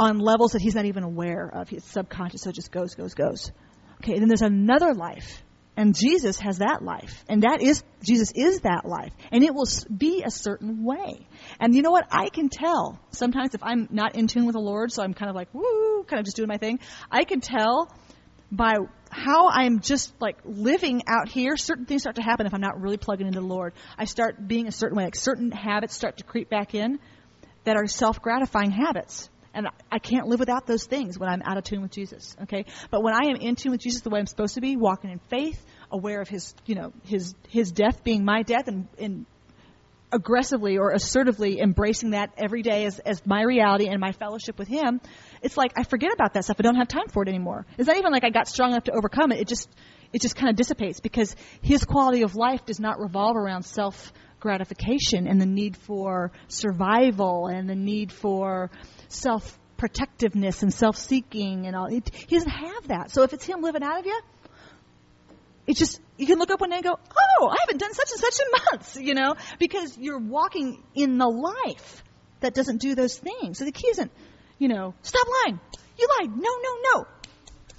Speaker 1: on levels that he's not even aware of. His subconscious, so it just goes, goes, goes. Okay, then there's another life. And Jesus has that life. And that is, Jesus is that life. And it will be a certain way. And you know what? I can tell sometimes if I'm not in tune with the Lord, so I'm kind of like, woo, kind of just doing my thing. I can tell by how I'm just like living out here, certain things start to happen if I'm not really plugging into the Lord. I start being a certain way, like certain habits start to creep back in that are self gratifying habits. And I can't live without those things when I'm out of tune with Jesus. Okay? But when I am in tune with Jesus the way I'm supposed to be, walking in faith, aware of his, you know, his, his death being my death and, and aggressively or assertively embracing that every day as, as my reality and my fellowship with him, it's like I forget about that stuff. I don't have time for it anymore. It's not even like I got strong enough to overcome it. It just, it just kind of dissipates because his quality of life does not revolve around self gratification and the need for survival and the need for self protectiveness and self seeking and all. He doesn't have that. So if it's him living out of you, it's just you can look up one day and go, "Oh, I haven't done such and such in months," you know, because you're walking in the life that doesn't do those things. So the key isn't, you know, stop lying. You lied. No, no, no.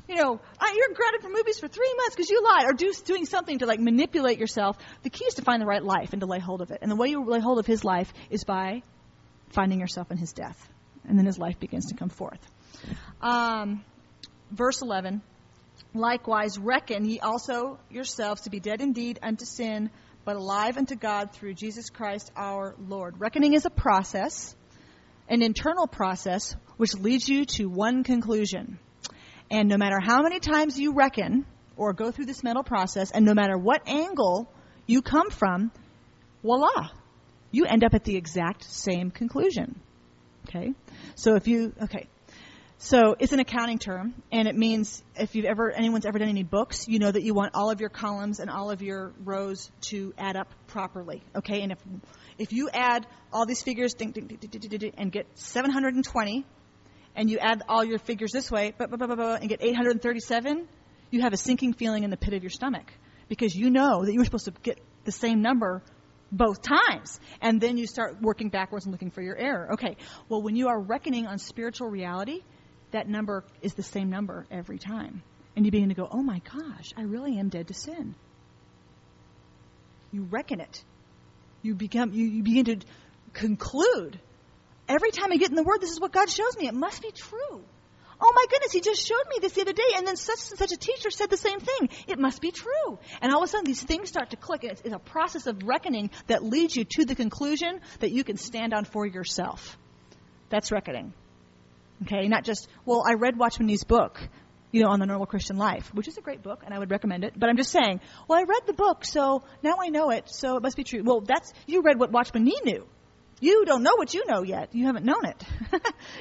Speaker 1: You know, I, you're grounded from movies for three months because you lied, or do, doing something to like manipulate yourself. The key is to find the right life and to lay hold of it. And the way you lay hold of His life is by finding yourself in His death and then his life begins to come forth. Um, verse 11 Likewise, reckon ye also yourselves to be dead indeed unto sin, but alive unto God through Jesus Christ our Lord. Reckoning is a process, an internal process, which leads you to one conclusion. And no matter how many times you reckon or go through this mental process, and no matter what angle you come from, voila, you end up at the exact same conclusion. Okay? So if you, okay. So it's an accounting term, and it means if you've ever, anyone's ever done any books, you know that you want all of your columns and all of your rows to add up properly. Okay? And if, if you add all these figures ding, ding, ding, and get 720, and you add all your figures this way, and get 837, you have a sinking feeling in the pit of your stomach because you know that you were supposed to get the same number both times. And then you start working backwards and looking for your error. Okay, well, when you are reckoning on spiritual reality, that number is the same number every time. And you begin to go, oh my gosh, I really am dead to sin. You reckon it. You become you, you begin to conclude. Every time I get in the word, this is what God shows me. It must be true. Oh my goodness, he just showed me this the other day, and then such and such a teacher said the same thing. It must be true. And all of a sudden, these things start to click. It's, it's a process of reckoning that leads you to the conclusion that you can stand on for yourself. That's reckoning. Okay, not just, well, I read Watchman Nee's book, you know, on the normal Christian life, which is a great book, and I would recommend it. But I'm just saying, well, I read the book, so now I know it, so it must be true. Well, that's, you read what Watchman Nee knew. You don't know what you know yet. You haven't known it.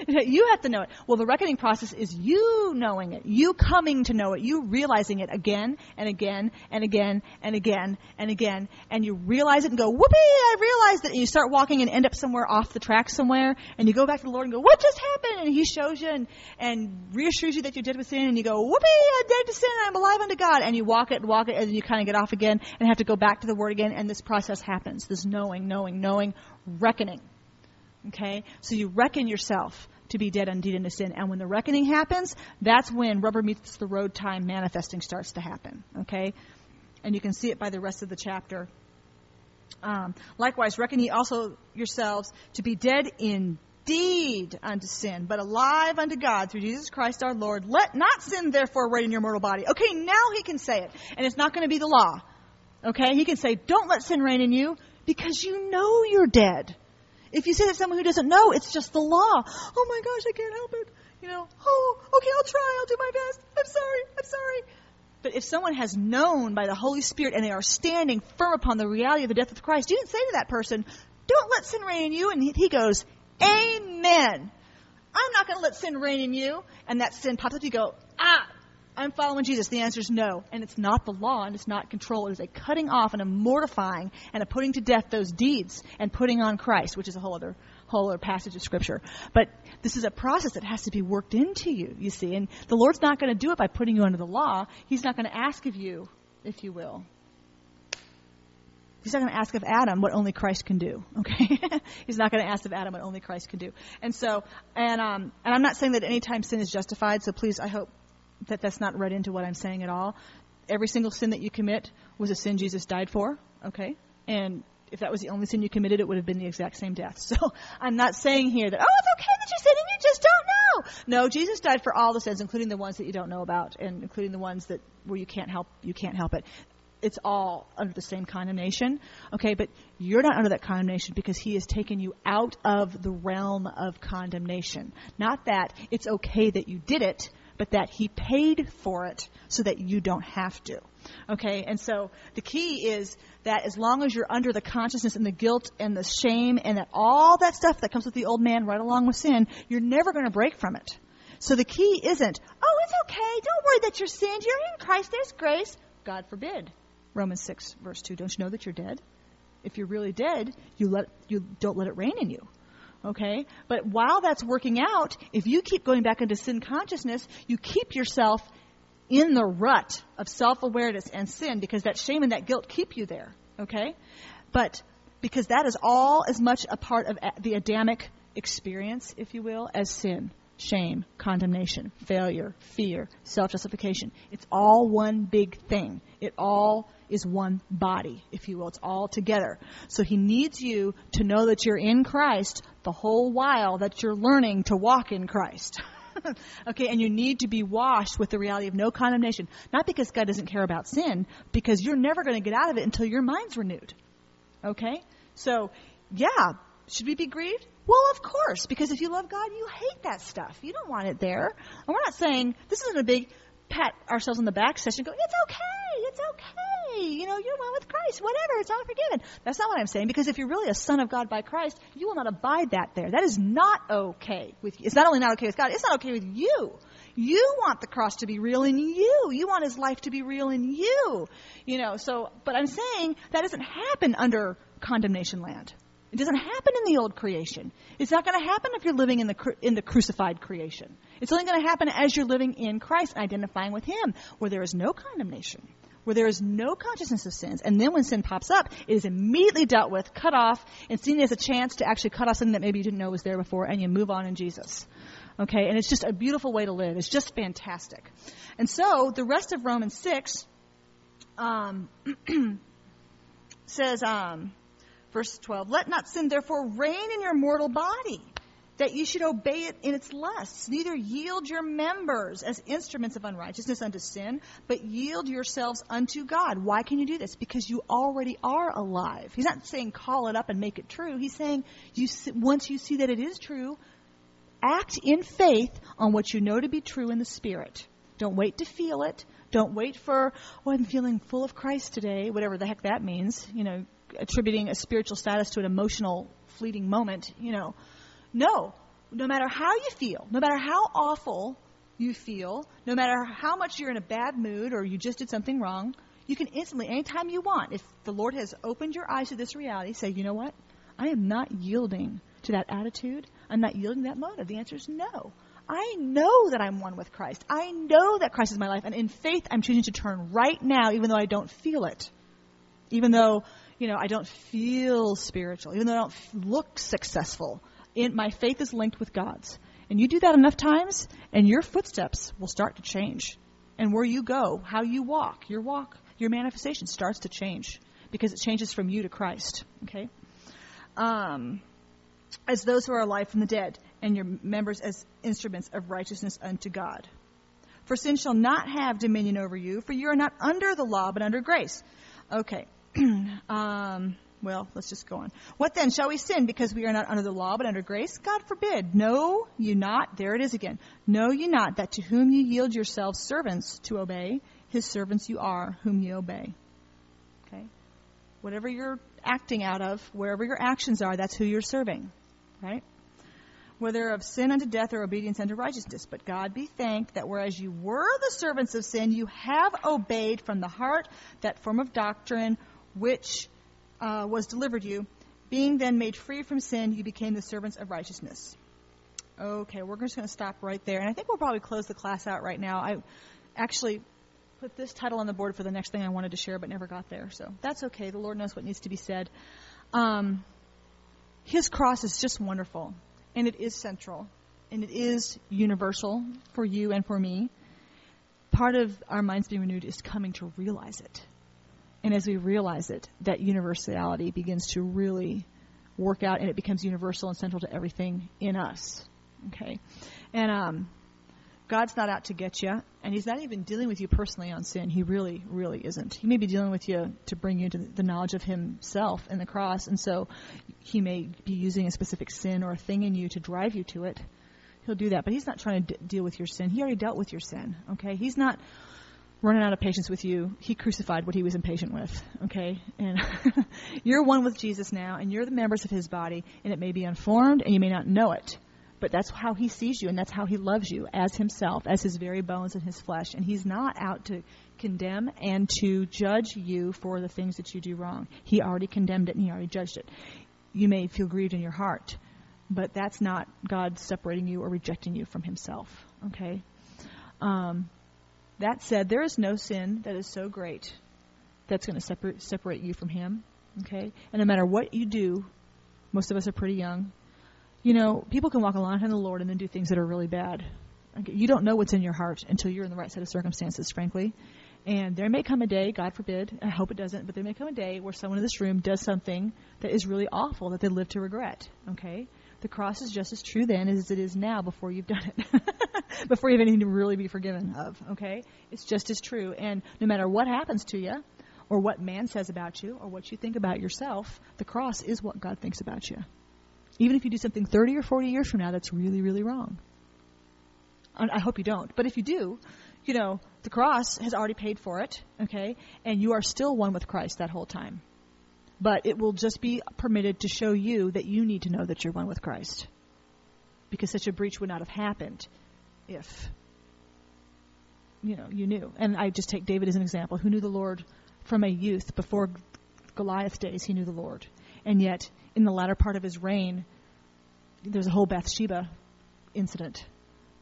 Speaker 1: you have to know it. Well, the reckoning process is you knowing it, you coming to know it, you realizing it again and again and again and again and again, and you realize it and go, whoopee, I realized it. And you start walking and end up somewhere off the track somewhere, and you go back to the Lord and go, what just happened? And He shows you and, and reassures you that you're dead with sin, and you go, whoopee, I'm dead to sin, I'm alive unto God. And you walk it and walk it, and then you kind of get off again and have to go back to the Word again, and this process happens. This knowing, knowing, knowing, reckoning. Okay? So you reckon yourself to be dead indeed into sin. And when the reckoning happens, that's when rubber meets the road time manifesting starts to happen. Okay?
Speaker 2: And you can see it by the rest of the chapter. Um, likewise, reckon ye also yourselves to be dead indeed unto sin, but alive unto God through Jesus Christ our Lord. Let not sin therefore reign in your mortal body. Okay, now he can say it, and it's not going to be the law. Okay, he can say, don't let sin reign in you because you know you're dead. If you say that to someone who doesn't know, it's just the law. Oh my gosh, I can't help it. You know, oh, okay, I'll try, I'll do my best. I'm sorry, I'm sorry. But if someone has known by the Holy Spirit and they are standing firm upon the reality of the death of Christ, you can say to that person, Don't let sin reign in you. And he goes, Amen. I'm not going to let sin reign in you. And that sin pops up. You go, Ah, I'm following Jesus. The answer is no. And it's not the law and it's not control. It is a cutting off and a mortifying and a putting to death those deeds and putting on Christ, which is a whole other whole other passage of scripture. But this is a process that has to be worked into you, you see. And the Lord's not going to do it by putting you under the law. He's not going to ask of you, if you will. He's not going to ask of Adam what only Christ can do. Okay, he's not going to ask of Adam what only Christ can do. And so, and um, and I'm not saying that any time sin is justified. So please, I hope that that's not read into what I'm saying at all. Every single sin that you commit was a sin Jesus died for. Okay, and if that was the only sin you committed, it would have been the exact same death. So I'm not saying here that, oh, it's okay that you sin and you just don't know. No, Jesus died for all the sins, including the ones that you don't know about, and including the ones that where you can't help you can't help it. It's all under the same condemnation. Okay, but you're not under that condemnation because he has taken you out of the realm of condemnation. Not that it's okay that you did it, but that he paid for it so that you don't have to. Okay, and so the key is that as long as you're under the consciousness and the guilt and the shame and that all that stuff that comes with the old man right along with sin, you're never going to break from it. So the key isn't, oh, it's okay, don't worry that you're sinned, you're in Christ, there's grace. God forbid. Romans 6, verse 2. Don't you know that you're dead? If you're really dead, you, let, you don't let it reign in you. Okay? But while that's working out, if you keep going back into sin consciousness, you keep yourself in the rut of self awareness and sin because that shame and that guilt keep you there. Okay? But because that is all as much a part of the Adamic experience, if you will, as sin, shame, condemnation, failure, fear, self justification. It's all one big thing. It all is one body, if you will. It's all together. So he needs you to know that you're in Christ the whole while that you're learning to walk in Christ. okay, and you need to be washed with the reality of no condemnation. Not because God doesn't care about sin, because you're never going to get out of it until your mind's renewed. Okay? So, yeah, should we be grieved? Well, of course, because if you love God, you hate that stuff. You don't want it there. And we're not saying this isn't a big pat ourselves on the back session. Go, it's okay, it's okay. You know, you're one with Christ. Whatever, it's all forgiven. That's not what I'm saying. Because if you're really a son of God by Christ, you will not abide that there. That is not okay with you. It's not only not okay with God. It's not okay with you. You want the cross to be real in you. You want His life to be real in you. You know. So, but I'm saying that doesn't happen under condemnation land. It doesn't happen in the old creation. It's not going to happen if you're living in the in the crucified creation. It's only going to happen as you're living in Christ, and identifying with Him, where there is no condemnation, where there is no consciousness of sins. And then when sin pops up, it is immediately dealt with, cut off, and seen as a chance to actually cut off something that maybe you didn't know was there before, and you move on in Jesus. Okay, and it's just a beautiful way to live. It's just fantastic. And so the rest of Romans six um, says. Um, Verse 12, let not sin therefore reign in your mortal body, that you should obey it in its lusts. Neither yield your members as instruments of unrighteousness unto sin, but yield yourselves unto God. Why can you do this? Because you already are alive. He's not saying call it up and make it true. He's saying you, once you see that it is true, act in faith on what you know to be true in the Spirit. Don't wait to feel it. Don't wait for, oh, I'm feeling full of Christ today, whatever the heck that means. You know, attributing a spiritual status to an emotional, fleeting moment, you know. No. No matter how you feel, no matter how awful you feel, no matter how much you're in a bad mood or you just did something wrong, you can instantly, anytime you want, if the Lord has opened your eyes to this reality, say, you know what? I am not yielding to that attitude. I'm not yielding to that motive. The answer is no. I know that I'm one with Christ. I know that Christ is my life. And in faith, I'm choosing to turn right now, even though I don't feel it. Even though you know, I don't feel spiritual, even though I don't look successful. In, my faith is linked with God's. And you do that enough times, and your footsteps will start to change. And where you go, how you walk, your walk, your manifestation starts to change because it changes from you to Christ. Okay? Um, as those who are alive from the dead, and your members as instruments of righteousness unto God. For sin shall not have dominion over you, for you are not under the law, but under grace. Okay. um, well, let's just go on. What then? Shall we sin because we are not under the law, but under grace? God forbid. Know you not, there it is again. Know you not that to whom you yield yourselves servants to obey, his servants you are, whom you obey. Okay? Whatever you're acting out of, wherever your actions are, that's who you're serving. Right? Whether of sin unto death or obedience unto righteousness. But God be thanked that whereas you were the servants of sin, you have obeyed from the heart that form of doctrine which uh, was delivered you. Being then made free from sin, you became the servants of righteousness. Okay, we're just going to stop right there. And I think we'll probably close the class out right now. I actually put this title on the board for the next thing I wanted to share, but never got there. So that's okay. The Lord knows what needs to be said. Um, his cross is just wonderful, and it is central, and it is universal for you and for me. Part of our minds being renewed is coming to realize it. And as we realize it, that universality begins to really work out and it becomes universal and central to everything in us. Okay? And um, God's not out to get you, and He's not even dealing with you personally on sin. He really, really isn't. He may be dealing with you to bring you to the knowledge of Himself and the cross, and so He may be using a specific sin or a thing in you to drive you to it. He'll do that, but He's not trying to d- deal with your sin. He already dealt with your sin. Okay? He's not running out of patience with you. He crucified what he was impatient with. Okay? And you're one with Jesus now, and you're the members of his body, and it may be unformed, and you may not know it. But that's how he sees you, and that's how he loves you as himself, as his very bones and his flesh. And he's not out to condemn and to judge you for the things that you do wrong. He already condemned it and he already judged it. You may feel grieved in your heart, but that's not God separating you or rejecting you from himself. Okay? Um, that said, there is no sin that is so great that's going to separate, separate you from Him. Okay? And no matter what you do, most of us are pretty young. You know, people can walk a long time in the Lord and then do things that are really bad. Okay? You don't know what's in your heart until you're in the right set of circumstances, frankly. And there may come a day, God forbid, I hope it doesn't, but there may come a day where someone in this room does something that is really awful that they live to regret. Okay? The cross is just as true then as it is now before you've done it. before you have anything to really be forgiven of, okay? It's just as true. And no matter what happens to you, or what man says about you, or what you think about yourself, the cross is what God thinks about you. Even if you do something 30 or 40 years from now that's really, really wrong. I hope you don't. But if you do, you know, the cross has already paid for it, okay? And you are still one with Christ that whole time but it will just be permitted to show you that you need to know that you're one with Christ. Because such a breach would not have happened if you know you knew. And I just take David as an example, who knew the Lord from a youth before Goliath days. He knew the Lord, and yet in the latter part of his reign, there's a whole Bathsheba incident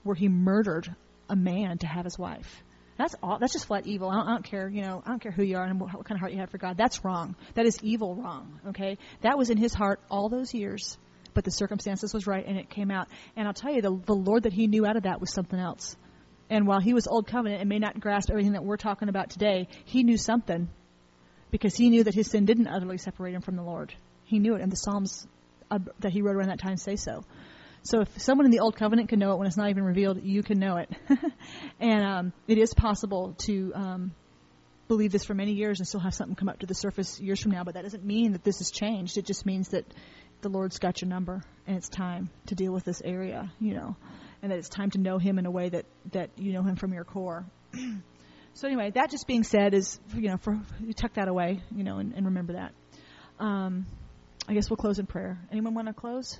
Speaker 2: where he murdered a man to have his wife. That's all. That's just flat evil. I don't, I don't, care. You know, I don't care who you are and what, kind of heart you have for God. That's wrong. That is evil. Wrong. Okay. That was in his heart all those years, but the circumstances was right, and it came out. And I'll tell you, the the Lord that he knew out of that was something else. And while he was old covenant and may not grasp everything that we're talking about today, he knew something because he knew that his sin didn't utterly separate him from the Lord. He knew it, and the Psalms uh, that he wrote around that time say so. So if someone in the old covenant can know it when it's not even revealed, you can know it. and um, it is possible to um, believe this for many years and still have something come up to the surface years from now. But that doesn't mean that this has changed. It just means that the Lord's got your number and it's time to deal with this area, you know, and that it's time to know Him in a way that that you know Him from your core. so anyway, that just being said is you know for you tuck that away, you know, and, and remember that. Um, I guess we'll close in prayer. Anyone want to close?